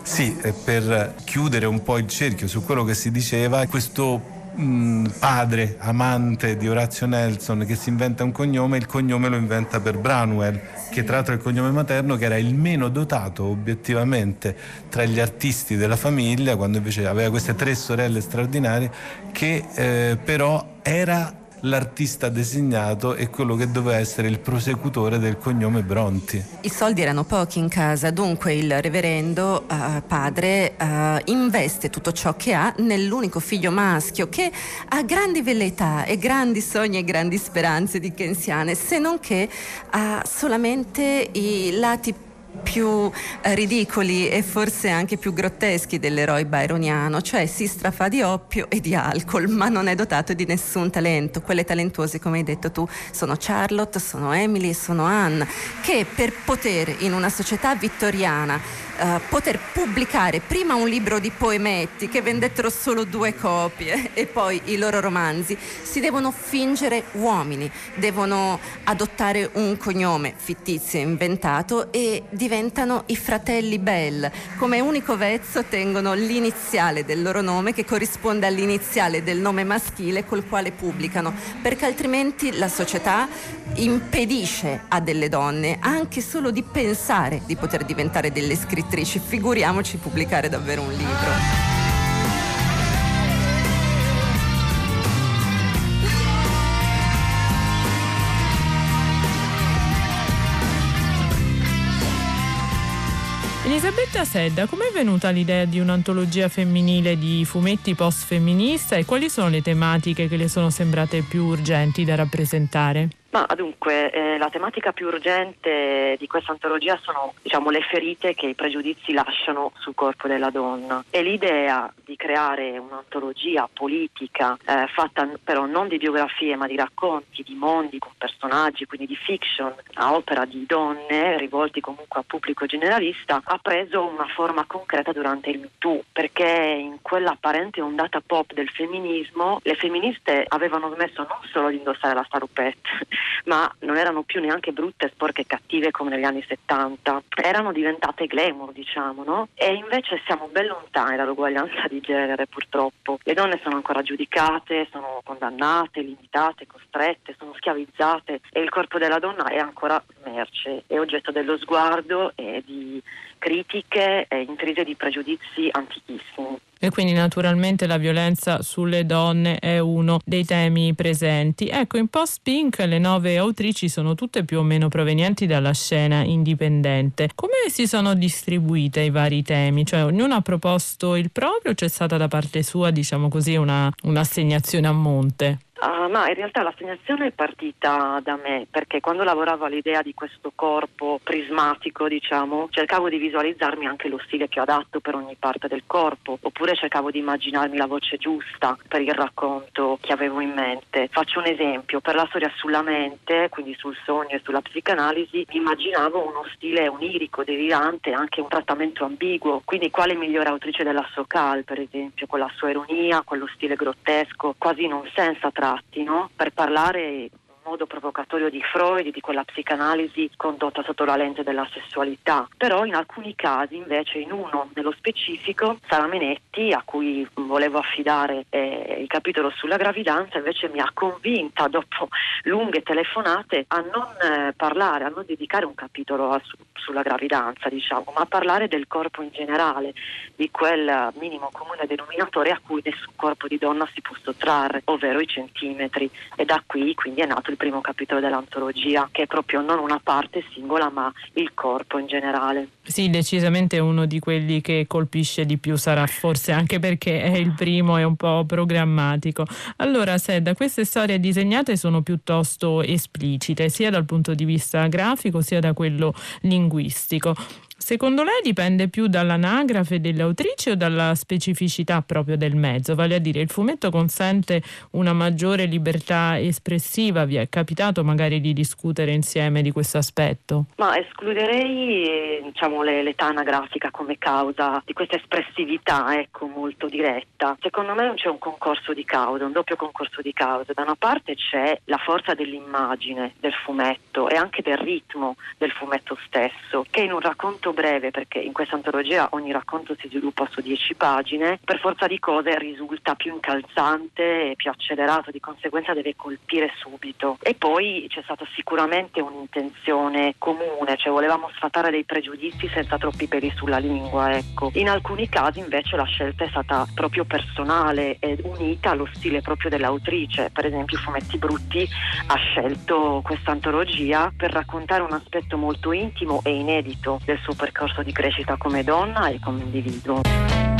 Sì, per chiudere un po' il cerchio su quello che si diceva, questo mh, padre amante di Orazio Nelson che si inventa un cognome, il cognome lo inventa per Branwell, che tra l'altro è il cognome materno che era il meno dotato obiettivamente tra gli artisti della famiglia, quando invece aveva queste tre sorelle straordinarie, che eh, però era l'artista designato e quello che doveva essere il prosecutore del cognome Bronti. I soldi erano pochi in casa, dunque il reverendo uh, padre uh, investe tutto ciò che ha nell'unico figlio maschio che ha grandi velleità e grandi sogni e grandi speranze di Kensiane, se non che ha solamente i lati più eh, ridicoli e forse anche più grotteschi dell'eroe byroniano, cioè si strafa di oppio e di alcol, ma non è dotato di nessun talento. Quelle talentuose, come hai detto tu, sono Charlotte, sono Emily e sono Anne, che per poter in una società vittoriana uh, poter pubblicare prima un libro di poemetti che vendettero solo due copie (laughs) e poi i loro romanzi, si devono fingere uomini, devono adottare un cognome fittizio inventato e diventano i fratelli Bell. Come unico vezzo tengono l'iniziale del loro nome che corrisponde all'iniziale del nome maschile col quale pubblicano, perché altrimenti la società impedisce a delle donne anche solo di pensare di poter diventare delle scrittrici scrittrici, figuriamoci pubblicare davvero un libro. Elisabetta Sedda, com'è venuta l'idea di un'antologia femminile di fumetti post-femminista e quali sono le tematiche che le sono sembrate più urgenti da rappresentare? Ma dunque, eh, la tematica più urgente di questa antologia sono diciamo, le ferite che i pregiudizi lasciano sul corpo della donna. E l'idea di creare un'antologia politica eh, fatta però non di biografie ma di racconti, di mondi con personaggi, quindi di fiction a opera di donne rivolti comunque a pubblico generalista ha preso una forma concreta durante il MeToo perché in quella apparente ondata pop del femminismo le femministe avevano smesso non solo di indossare la starupette ma non erano più neanche brutte, sporche e cattive come negli anni 70, erano diventate glamour, diciamo, no? E invece siamo ben lontani dall'uguaglianza di genere, purtroppo. Le donne sono ancora giudicate, sono condannate, limitate, costrette, sono schiavizzate e il corpo della donna è ancora merce, è oggetto dello sguardo e di critiche e intrise di pregiudizi antichissimi. E quindi naturalmente la violenza sulle donne è uno dei temi presenti. Ecco, in post-pink le nove autrici sono tutte più o meno provenienti dalla scena indipendente. Come si sono distribuite i vari temi? Cioè ognuno ha proposto il proprio o c'è stata da parte sua, diciamo così, una, un'assegnazione a monte? Uh, ma in realtà l'assegnazione è partita da me perché quando lavoravo all'idea di questo corpo prismatico, diciamo, cercavo di visualizzarmi anche lo stile ho adatto per ogni parte del corpo, oppure cercavo di immaginarmi la voce giusta per il racconto che avevo in mente. Faccio un esempio, per la storia sulla mente, quindi sul sogno e sulla psicanalisi, immaginavo uno stile onirico, delirante, anche un trattamento ambiguo, quindi quale migliore autrice della Sokal, per esempio, con la sua ironia, quello stile grottesco, quasi non senza tra tratti no? per parlare modo provocatorio di Freud, di quella psicanalisi condotta sotto la lente della sessualità. Però in alcuni casi, invece, in uno nello specifico, Sara Menetti, a cui volevo affidare eh, il capitolo sulla gravidanza, invece mi ha convinta dopo lunghe telefonate a non eh, parlare, a non dedicare un capitolo a, su, sulla gravidanza, diciamo, ma a parlare del corpo in generale, di quel minimo comune denominatore a cui nessun corpo di donna si può sottrarre, ovvero i centimetri. E da qui quindi è nato il primo capitolo dell'antologia, che è proprio non una parte singola, ma il corpo in generale. Sì, decisamente uno di quelli che colpisce di più sarà forse anche perché è il primo e un po' programmatico. Allora, Sedda, queste storie disegnate sono piuttosto esplicite, sia dal punto di vista grafico sia da quello linguistico. Secondo lei dipende più dall'anagrafe delle autrici o dalla specificità proprio del mezzo? Vale a dire, il fumetto consente una maggiore libertà espressiva? Vi è capitato magari di discutere insieme di questo aspetto? Ma escluderei diciamo, l'età anagrafica come causa di questa espressività ecco, molto diretta. Secondo me non c'è un concorso di cause, un doppio concorso di cause. Da una parte c'è la forza dell'immagine del fumetto e anche del ritmo del fumetto stesso, che in un racconto breve perché in questa antologia ogni racconto si sviluppa su dieci pagine, per forza di cose risulta più incalzante e più accelerato, di conseguenza deve colpire subito. E poi c'è stata sicuramente un'intenzione comune, cioè volevamo sfatare dei pregiudizi senza troppi peli sulla lingua, ecco. In alcuni casi invece la scelta è stata proprio personale ed unita allo stile proprio dell'autrice. Per esempio Fumetti Brutti ha scelto questa antologia per raccontare un aspetto molto intimo e inedito del suo percorso di crescita come donna e come individuo.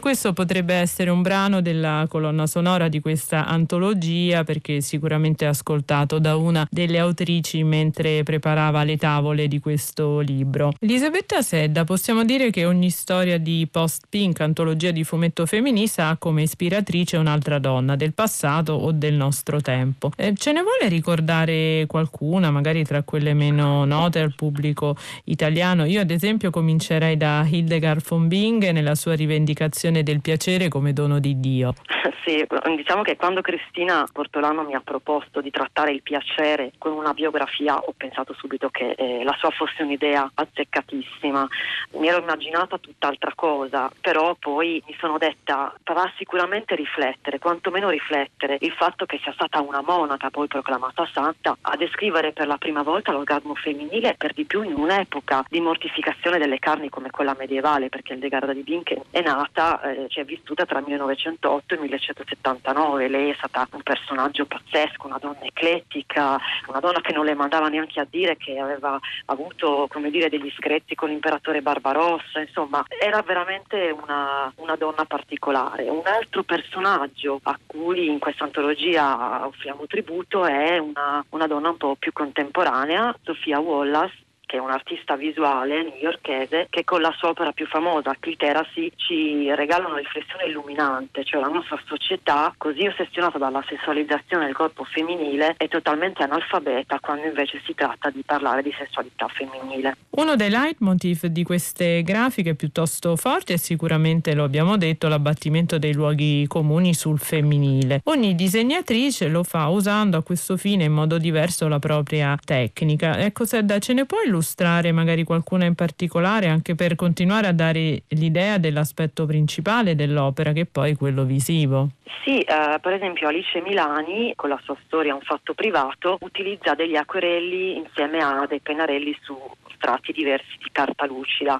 Questo potrebbe essere un brano della colonna sonora di questa antologia perché sicuramente ascoltato da una delle autrici mentre preparava le tavole di questo libro. Elisabetta Sedda, possiamo dire che ogni storia di post-pink, antologia di fumetto femminista, ha come ispiratrice un'altra donna del passato o del nostro tempo. Eh, ce ne vuole ricordare qualcuna, magari tra quelle meno note al pubblico italiano? Io ad esempio comincerei da Hildegard von Bingen nella sua rivendicazione del piacere come dono di Dio. (laughs) Sì, diciamo che quando Cristina Portolano mi ha proposto di trattare il piacere con una biografia ho pensato subito che eh, la sua fosse un'idea azzeccatissima. Mi ero immaginata tutt'altra cosa, però poi mi sono detta farà sicuramente riflettere, quantomeno riflettere il fatto che sia stata una monaca poi proclamata santa a descrivere per la prima volta l'orgasmo femminile per di più in un'epoca di mortificazione delle carni come quella medievale, perché il Degarda di Binken è nata, eh, cioè vissuta tra 1908 e 1979. Lei è stata un personaggio pazzesco, una donna eclettica, una donna che non le mandava neanche a dire che aveva avuto dire, degli screzi con l'imperatore Barbarossa, insomma era veramente una, una donna particolare. Un altro personaggio a cui in questa antologia offriamo tributo è una, una donna un po' più contemporanea, Sofia Wallace, che è un artista visuale newyorkese che con la sua opera più famosa, Cliteracy, ci regala una riflessione illuminante, cioè la nostra società, così ossessionata dalla sessualizzazione del corpo femminile, è totalmente analfabeta quando invece si tratta di parlare di sessualità femminile. Uno dei leitmotiv di queste grafiche piuttosto forti è sicuramente, lo abbiamo detto, l'abbattimento dei luoghi comuni sul femminile. Ogni disegnatrice lo fa usando a questo fine in modo diverso la propria tecnica. Ecco, Sedda, ce ne puoi illustrare? Illustrare magari qualcuna in particolare anche per continuare a dare l'idea dell'aspetto principale dell'opera che è poi quello visivo? Sì, eh, per esempio Alice Milani con la sua storia Un fatto privato utilizza degli acquerelli insieme a dei pennarelli su strati diversi di carta lucida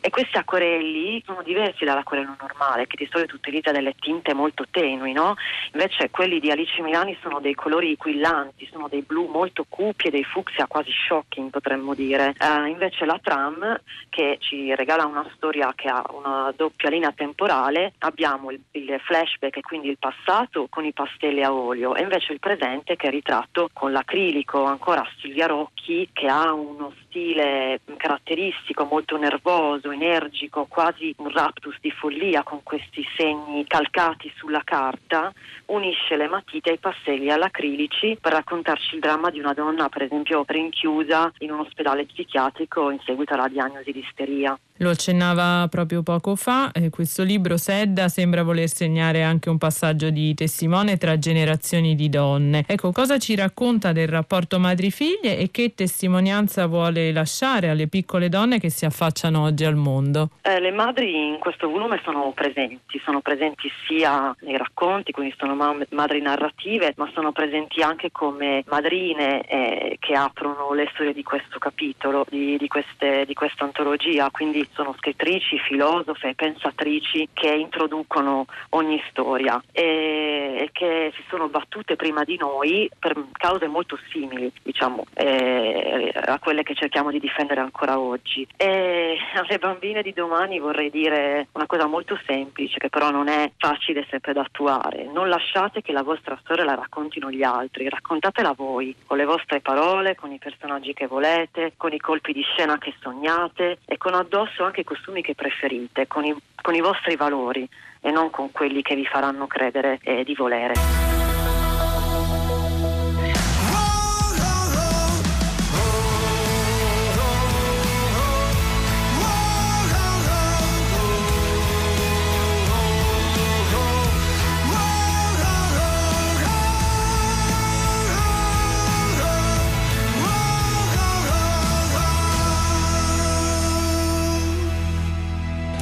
e questi acquerelli sono diversi dall'acquerello normale che di solito utilizza delle tinte molto tenui, no? invece quelli di Alice Milani sono dei colori quillanti, sono dei blu molto cupi e dei fucsia quasi shocking potremmo dire. Uh, invece la tram che ci regala una storia che ha una doppia linea temporale, abbiamo il, il flashback e quindi il passato con i pastelli a olio e invece il presente che è ritratto con l'acrilico ancora Silvia Rocchi che ha uno stile caratteristico, molto nervoso, energico, quasi un raptus di follia con questi segni calcati sulla carta, unisce le matite ai pastelli all'acrilici per raccontarci il dramma di una donna, per esempio, rinchiusa in un ospedale psichiatrico in seguito alla diagnosi di isteria. Lo accennava proprio poco fa, eh, questo libro Sedda sembra voler segnare anche un passaggio di testimone tra generazioni di donne. Ecco, cosa ci racconta del rapporto madri-figlie e che testimonianza vuole lasciare alle piccole donne che si affacciano oggi al mondo? Eh, le madri in questo volume sono presenti, sono presenti sia nei racconti, quindi sono ma- madri narrative, ma sono presenti anche come madrine eh, che aprono le storie di questo capitolo, di, di, queste, di questa antologia, quindi sono scrittrici, filosofe, pensatrici che introducono ogni storia e, che si sono battute prima di noi per cause molto simili, diciamo, eh, a quelle che cerchiamo di difendere ancora oggi. E (laughs) alle bambine di domani vorrei dire una cosa molto semplice che però non è facile sempre da attuare. Non lasciate che la vostra storia la raccontino gli altri, raccontatela voi, con le vostre parole, con i personaggi che volete, con i colpi di scena che sognate e con addosso anche i costumi che preferite, con i, con i vostri valori e non con quelli che vi faranno credere eh, di volere.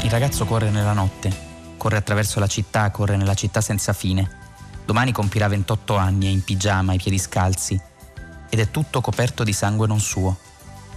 Il ragazzo corre nella notte, corre attraverso la città, corre nella città senza fine. Domani compirà 28 anni, è in pigiama, i piedi scalzi, ed è tutto coperto di sangue non suo.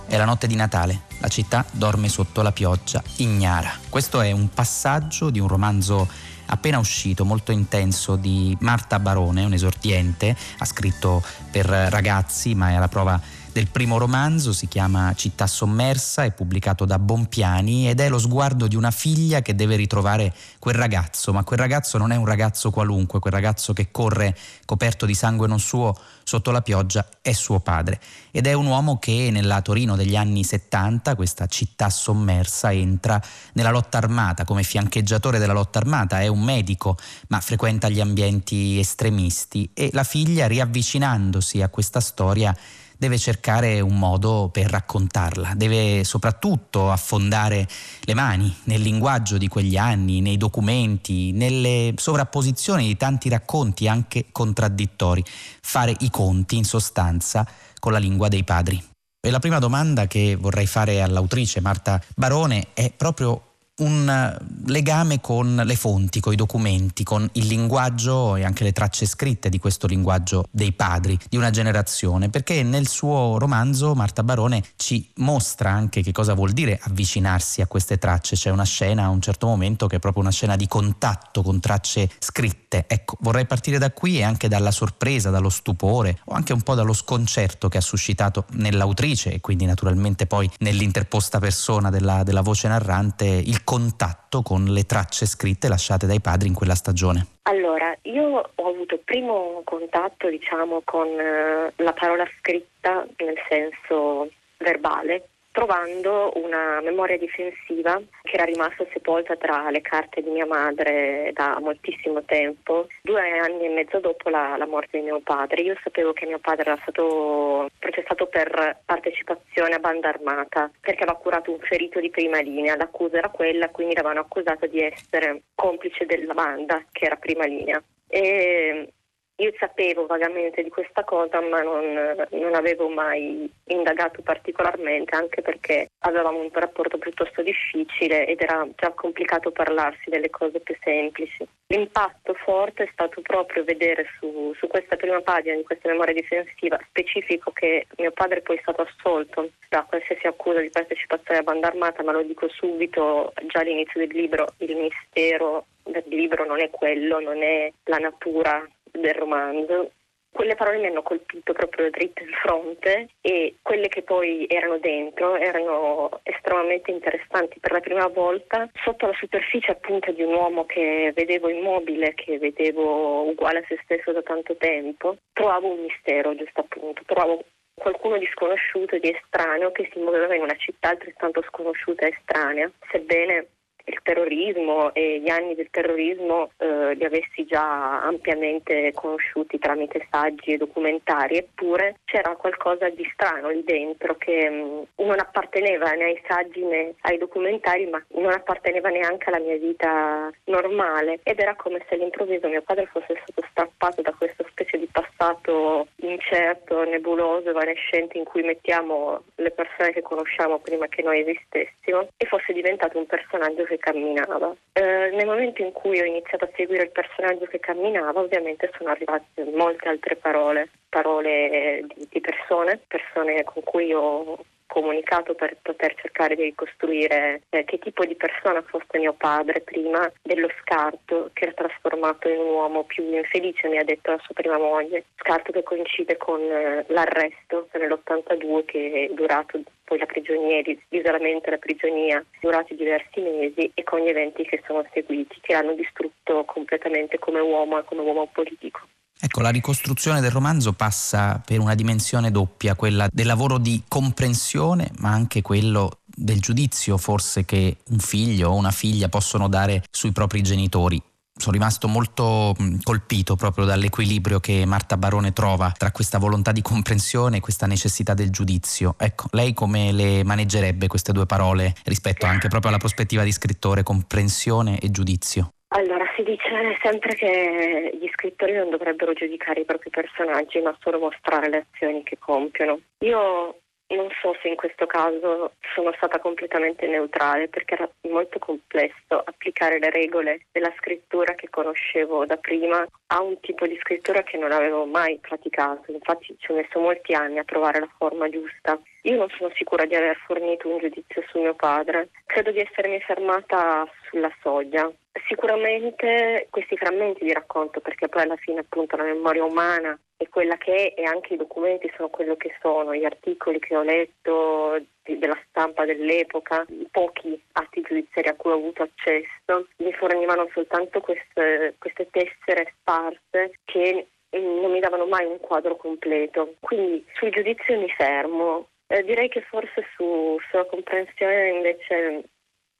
È la notte di Natale, la città dorme sotto la pioggia, ignara. Questo è un passaggio di un romanzo appena uscito, molto intenso, di Marta Barone, un esordiente, ha scritto per ragazzi, ma è alla prova del primo romanzo, si chiama Città sommersa, è pubblicato da Bompiani ed è lo sguardo di una figlia che deve ritrovare quel ragazzo, ma quel ragazzo non è un ragazzo qualunque, quel ragazzo che corre coperto di sangue non suo sotto la pioggia è suo padre. Ed è un uomo che nella Torino degli anni 70, questa città sommersa, entra nella lotta armata come fiancheggiatore della lotta armata, è un medico ma frequenta gli ambienti estremisti. E la figlia riavvicinandosi a questa storia deve cercare un modo per raccontarla, deve soprattutto affondare le mani nel linguaggio di quegli anni, nei documenti, nelle sovrapposizioni di tanti racconti anche contraddittori, fare i conti in sostanza con la lingua dei padri. E la prima domanda che vorrei fare all'autrice Marta Barone è proprio un eh, legame con le fonti, con i documenti, con il linguaggio e anche le tracce scritte di questo linguaggio dei padri di una generazione, perché nel suo romanzo Marta Barone ci mostra anche che cosa vuol dire avvicinarsi a queste tracce. C'è una scena a un certo momento che è proprio una scena di contatto con tracce scritte. Ecco, vorrei partire da qui e anche dalla sorpresa, dallo stupore o anche un po' dallo sconcerto che ha suscitato nell'autrice e quindi naturalmente poi nell'interposta persona della, della voce narrante il contatto con le tracce scritte lasciate dai padri in quella stagione? Allora, io ho avuto primo contatto, diciamo, con eh, la parola scritta nel senso verbale trovando una memoria difensiva che era rimasta sepolta tra le carte di mia madre da moltissimo tempo, due anni e mezzo dopo la, la, morte di mio padre. Io sapevo che mio padre era stato processato per partecipazione a banda armata perché aveva curato un ferito di prima linea, l'accusa era quella, quindi l'avevano accusato di essere complice della banda che era prima linea. E io sapevo vagamente di questa cosa, ma non, non, avevo mai indagato particolarmente, anche perché avevamo un rapporto piuttosto difficile ed era già complicato parlarsi delle cose più semplici. L'impatto forte è stato proprio vedere su, su questa prima pagina di questa memoria difensiva specifico che mio padre poi è stato assolto da qualsiasi accusa di partecipazione a banda armata, ma lo dico subito, già all'inizio del libro, il mistero del libro non è quello, non è la natura del romanzo. Quelle parole mi hanno colpito proprio dritto in fronte e quelle che poi erano dentro erano estremamente interessanti. Per la prima volta, sotto la superficie appunto di un uomo che vedevo immobile, che vedevo uguale a se stesso da tanto tempo, trovavo un mistero, giusto appunto, trovavo qualcuno di sconosciuto, di estraneo che si muoveva in una città altrettanto sconosciuta e estranea, sebbene il terrorismo e gli anni del terrorismo eh, li avessi già ampiamente conosciuti tramite saggi e documentari, eppure c'era qualcosa di strano lì dentro che mh, non apparteneva né ai saggi né ai documentari, ma non apparteneva neanche alla mia vita normale. Ed era come se all'improvviso mio padre fosse stato strappato da questa specie di passato incerto, nebuloso, evanescente in cui mettiamo le persone che conosciamo prima che noi esistessimo e fosse diventato un personaggio che camminava. Eh, nel momento in cui ho iniziato a seguire il personaggio che camminava, ovviamente sono arrivate molte altre parole, parole di, di persone, persone con cui ho comunicato per poter cercare di ricostruire eh, che tipo di persona fosse mio padre prima dello scarto che era trasformato in un uomo più infelice, mi ha detto la sua prima moglie. Scarto che coincide con eh, l'arresto nell'82 che è durato poi la prigionia, l'isolamento e la prigionia, durati diversi mesi e con gli eventi che sono seguiti, che l'hanno distrutto completamente come uomo e come uomo politico. Ecco, la ricostruzione del romanzo passa per una dimensione doppia, quella del lavoro di comprensione, ma anche quello del giudizio forse che un figlio o una figlia possono dare sui propri genitori. Sono rimasto molto colpito proprio dall'equilibrio che Marta Barone trova tra questa volontà di comprensione e questa necessità del giudizio. Ecco, lei come le maneggerebbe queste due parole rispetto anche proprio alla prospettiva di scrittore, comprensione e giudizio? Allora, si dice sempre che gli scrittori non dovrebbero giudicare i propri personaggi, ma solo mostrare le azioni che compiono. Io non so se in questo caso sono stata completamente neutrale perché era molto complesso applicare le regole della scrittura che conoscevo da prima a un tipo di scrittura che non avevo mai praticato. Infatti ci ho messo molti anni a trovare la forma giusta. Io non sono sicura di aver fornito un giudizio su mio padre. Credo di essermi fermata sulla soglia. Sicuramente questi frammenti di racconto, perché poi alla fine appunto la memoria umana è quella che è e anche i documenti sono quello che sono, gli articoli che ho letto di, della stampa dell'epoca, i pochi atti giudiziari a cui ho avuto accesso, mi fornivano soltanto queste, queste tessere sparse che non mi davano mai un quadro completo. Quindi sul giudizio mi fermo. Eh, direi che forse su, sulla comprensione invece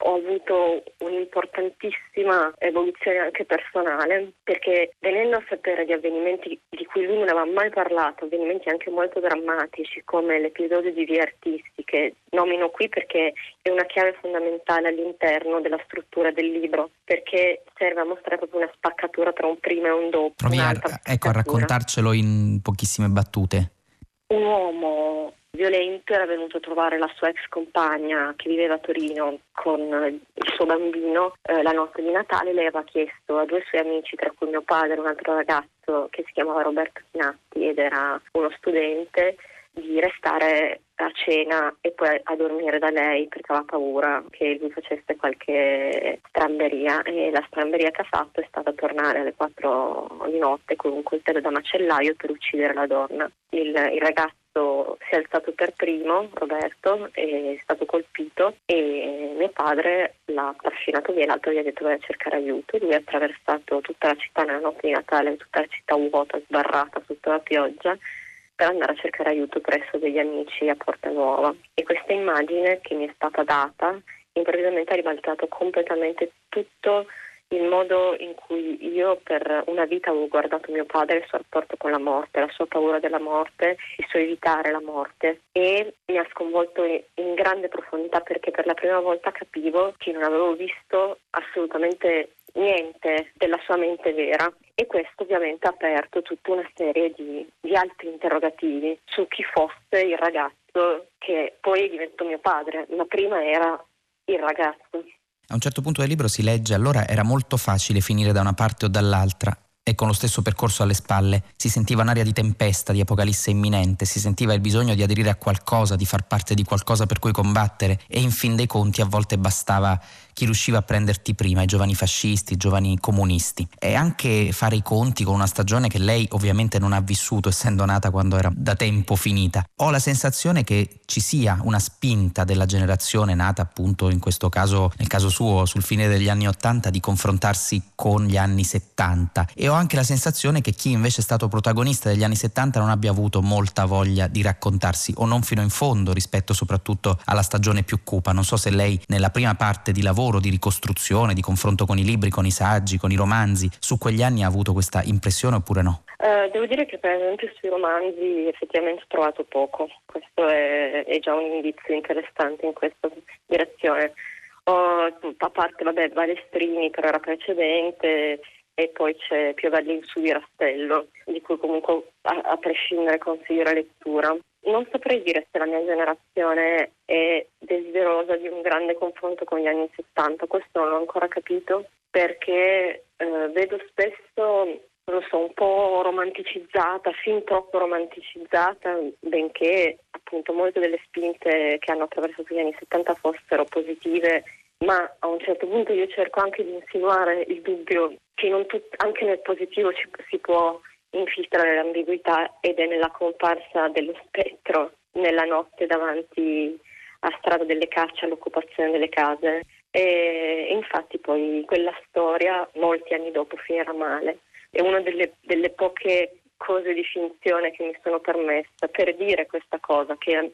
ho avuto un'importantissima evoluzione anche personale perché venendo a sapere di avvenimenti di cui lui non aveva mai parlato, avvenimenti anche molto drammatici come l'episodio di Vie Artisti che nomino qui perché è una chiave fondamentale all'interno della struttura del libro perché serve a mostrare proprio una spaccatura tra un prima e un dopo. Provi a, ecco, a raccontarcelo in pochissime battute. Un uomo violento era venuto a trovare la sua ex compagna che viveva a Torino con il suo bambino eh, la notte di Natale. Lei aveva chiesto a due suoi amici, tra cui mio padre e un altro ragazzo che si chiamava Roberto Pinatti ed era uno studente, di restare a cena e poi a dormire da lei perché aveva paura che lui facesse qualche stramberia e la stramberia che ha fatto è stata tornare alle 4 di notte con un coltello da macellaio per uccidere la donna. Il, il ragazzo si è alzato per primo, Roberto, è stato colpito e mio padre l'ha trascinato via, l'altro gli ha detto vai a cercare aiuto. Lui ha attraversato tutta la città nella notte di Natale, tutta la città vuota, sbarrata sotto la pioggia per andare a cercare aiuto presso degli amici a Porta Nuova. E questa immagine che mi è stata data improvvisamente ha ribaltato completamente tutto il modo in cui io per una vita avevo guardato mio padre il suo rapporto con la morte, la sua paura della morte, il suo evitare la morte e mi ha sconvolto in grande profondità perché per la prima volta capivo che non avevo visto assolutamente niente della sua mente vera e questo ovviamente ha aperto tutta una serie di, di altri interrogativi su chi fosse il ragazzo che poi diventò mio padre, ma prima era il ragazzo. A un certo punto del libro si legge allora era molto facile finire da una parte o dall'altra e con lo stesso percorso alle spalle si sentiva un'aria di tempesta, di apocalisse imminente, si sentiva il bisogno di aderire a qualcosa, di far parte di qualcosa per cui combattere e in fin dei conti a volte bastava chi riusciva a prenderti prima, i giovani fascisti, i giovani comunisti. E anche fare i conti con una stagione che lei ovviamente non ha vissuto, essendo nata quando era da tempo finita. Ho la sensazione che ci sia una spinta della generazione nata appunto in questo caso, nel caso suo, sul fine degli anni Ottanta, di confrontarsi con gli anni 70. E ho anche la sensazione che chi invece è stato protagonista degli anni 70 non abbia avuto molta voglia di raccontarsi o non fino in fondo rispetto soprattutto alla stagione più cupa. Non so se lei nella prima parte di lavoro, di ricostruzione, di confronto con i libri, con i saggi, con i romanzi, su quegli anni ha avuto questa impressione oppure no? Uh, devo dire che per esempio sui romanzi effettivamente ho trovato poco, questo è, è già un indizio interessante in questa direzione. Ho, a parte vabbè, Balestrini però era precedente e poi c'è Piovallin su di Rastello, di cui comunque a, a prescindere consiglio la lettura. Non saprei dire se la mia generazione è desiderosa di un grande confronto con gli anni 70, questo non l'ho ancora capito perché eh, vedo spesso non so, un po' romanticizzata, fin troppo romanticizzata, benché appunto molte delle spinte che hanno attraversato gli anni 70 fossero positive, ma a un certo punto io cerco anche di insinuare il dubbio tut- anche nel positivo ci- si può infiltrare l'ambiguità ed è nella comparsa dello spettro nella notte davanti a strada delle cacce all'occupazione delle case. E infatti poi quella storia molti anni dopo finirà male è una delle, delle poche cose di finzione che mi sono permessa per dire questa cosa, che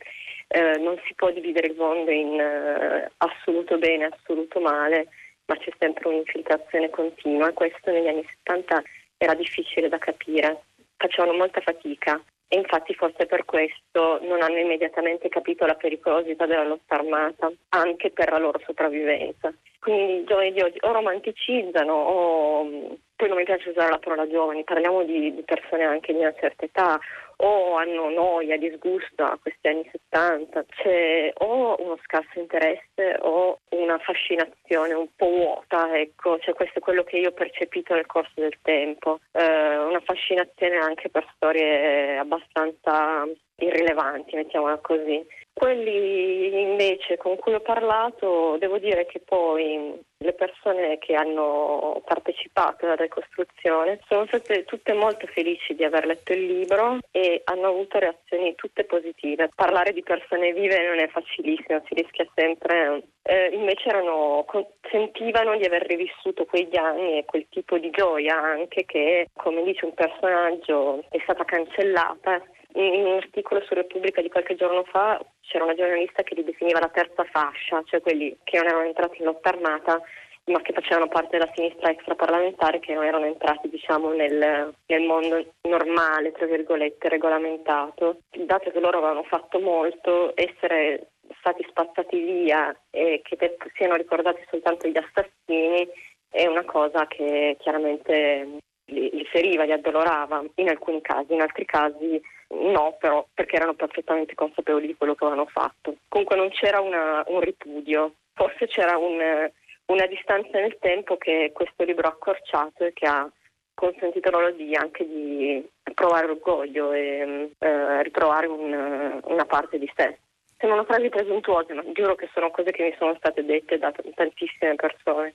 eh, non si può dividere il mondo in eh, assoluto bene e assoluto male, ma c'è sempre un'infiltrazione continua e questo negli anni 70 era difficile da capire, facevano molta fatica e infatti forse per questo non hanno immediatamente capito la pericolosità della lotta armata, anche per la loro sopravvivenza. Quindi i giovani di oggi o romanticizzano o poi non mi piace usare la parola giovani, parliamo di, di persone anche di una certa età o hanno noia, disgusto a questi anni 70, c'è o uno scarso interesse o una fascinazione un po' vuota, ecco, cioè questo è quello che io ho percepito nel corso del tempo, eh, una fascinazione anche per storie abbastanza irrilevanti, mettiamola così. Quelli invece con cui ho parlato, devo dire che poi le persone che hanno partecipato alla ricostruzione sono state tutte molto felici di aver letto il libro e hanno avuto reazioni tutte positive. Parlare di persone vive non è facilissimo, si rischia sempre. Eh, invece erano, sentivano di aver rivissuto quegli anni e quel tipo di gioia anche che, come dice un personaggio, è stata cancellata in un articolo su Repubblica di qualche giorno fa c'era una giornalista che li definiva la terza fascia, cioè quelli che non erano entrati in lotta armata ma che facevano parte della sinistra extraparlamentare che non erano entrati diciamo, nel, nel, mondo normale, tra virgolette, regolamentato. Dato che loro avevano fatto molto, essere stati spazzati via e che siano ricordati soltanto gli assassini è una cosa che chiaramente li, li feriva, li addolorava in alcuni casi, in altri casi No, però perché erano perfettamente consapevoli di quello che avevano fatto. Comunque non c'era una, un ripudio, forse c'era un, una distanza nel tempo che questo libro ha accorciato e che ha consentito loro di, anche di provare orgoglio e eh, ritrovare un, una parte di sé. Sembrano frasi presuntuose, ma giuro che sono cose che mi sono state dette da tantissime persone.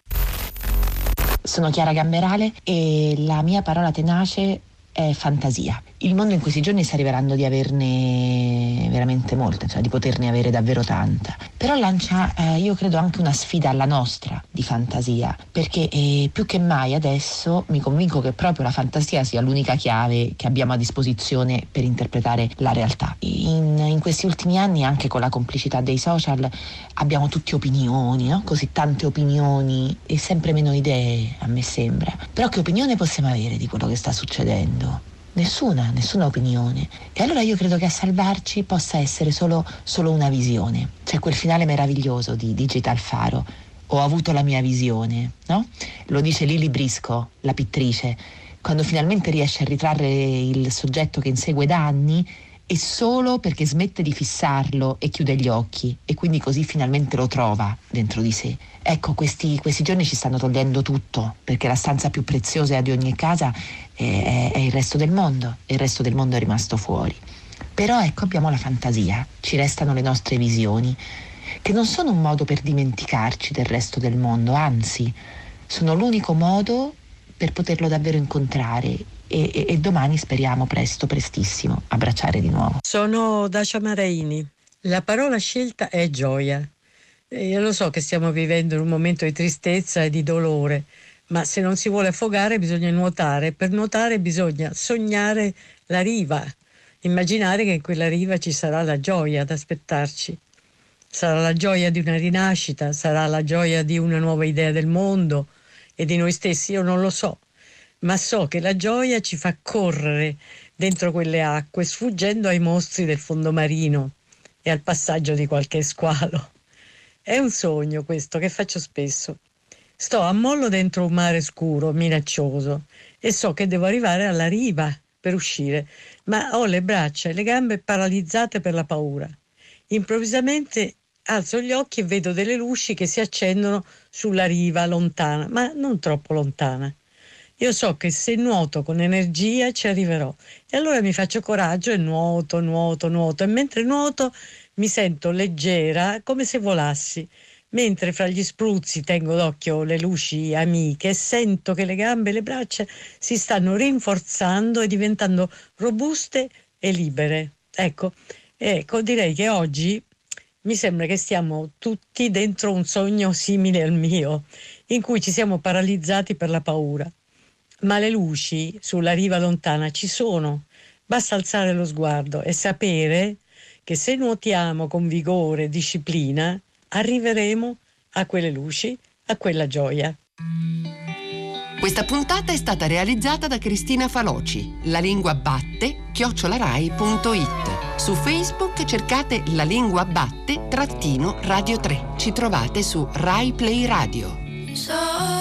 Sono Chiara Gamberale e la mia parola tenace è fantasia. Il mondo in questi giorni sta arrivando di averne veramente molte, cioè di poterne avere davvero tanta. Però lancia, eh, io credo, anche una sfida alla nostra di fantasia, perché eh, più che mai adesso mi convinco che proprio la fantasia sia l'unica chiave che abbiamo a disposizione per interpretare la realtà. In, in questi ultimi anni, anche con la complicità dei social, abbiamo tutte opinioni, no? così tante opinioni e sempre meno idee, a me sembra. Però che opinione possiamo avere di quello che sta succedendo? Nessuna, nessuna opinione. E allora io credo che a salvarci possa essere solo, solo una visione. C'è quel finale meraviglioso di Digital Faro. Ho avuto la mia visione, no? Lo dice Lili Brisco, la pittrice, quando finalmente riesce a ritrarre il soggetto che insegue da anni e solo perché smette di fissarlo e chiude gli occhi e quindi così finalmente lo trova dentro di sé. Ecco, questi, questi giorni ci stanno togliendo tutto, perché la stanza più preziosa di ogni casa è, è il resto del mondo e il resto del mondo è rimasto fuori. Però ecco abbiamo la fantasia, ci restano le nostre visioni, che non sono un modo per dimenticarci del resto del mondo, anzi sono l'unico modo per poterlo davvero incontrare e, e, domani speriamo presto, prestissimo, abbracciare di nuovo. Sono Dacia Maraini. La parola scelta è gioia. E io lo so che stiamo vivendo un momento di tristezza e di dolore, ma se non si vuole affogare bisogna nuotare, per nuotare bisogna sognare la riva, immaginare che in quella riva ci sarà la gioia ad aspettarci. Sarà la gioia di una rinascita, sarà la gioia di una nuova idea del mondo e di noi stessi, io non lo so, ma so che la gioia ci fa correre dentro quelle acque, sfuggendo ai mostri del fondo marino e al passaggio di qualche squalo. È un sogno questo che faccio spesso. Sto a mollo dentro un mare scuro, minaccioso, e so che devo arrivare alla riva per uscire, ma ho le braccia e le gambe paralizzate per la paura. Improvvisamente alzo gli occhi e vedo delle luci che si accendono sulla riva lontana, ma non troppo lontana. Io so che se nuoto con energia ci arriverò e allora mi faccio coraggio e nuoto, nuoto, nuoto e mentre nuoto mi sento leggera come se volassi mentre fra gli spruzzi tengo d'occhio le luci amiche e sento che le gambe e le braccia si stanno rinforzando e diventando robuste e libere. Ecco, ecco direi che oggi mi sembra che stiamo tutti dentro un sogno simile al mio, in cui ci siamo paralizzati per la paura. Ma le luci sulla riva lontana ci sono, basta alzare lo sguardo e sapere che se nuotiamo con vigore e disciplina, arriveremo a quelle luci, a quella gioia. Questa puntata è stata realizzata da Cristina Faloci. La lingua batte chiocciolarai.it. Su Facebook cercate La lingua batte trattino Radio 3. Ci trovate su Rai Play Radio. Sono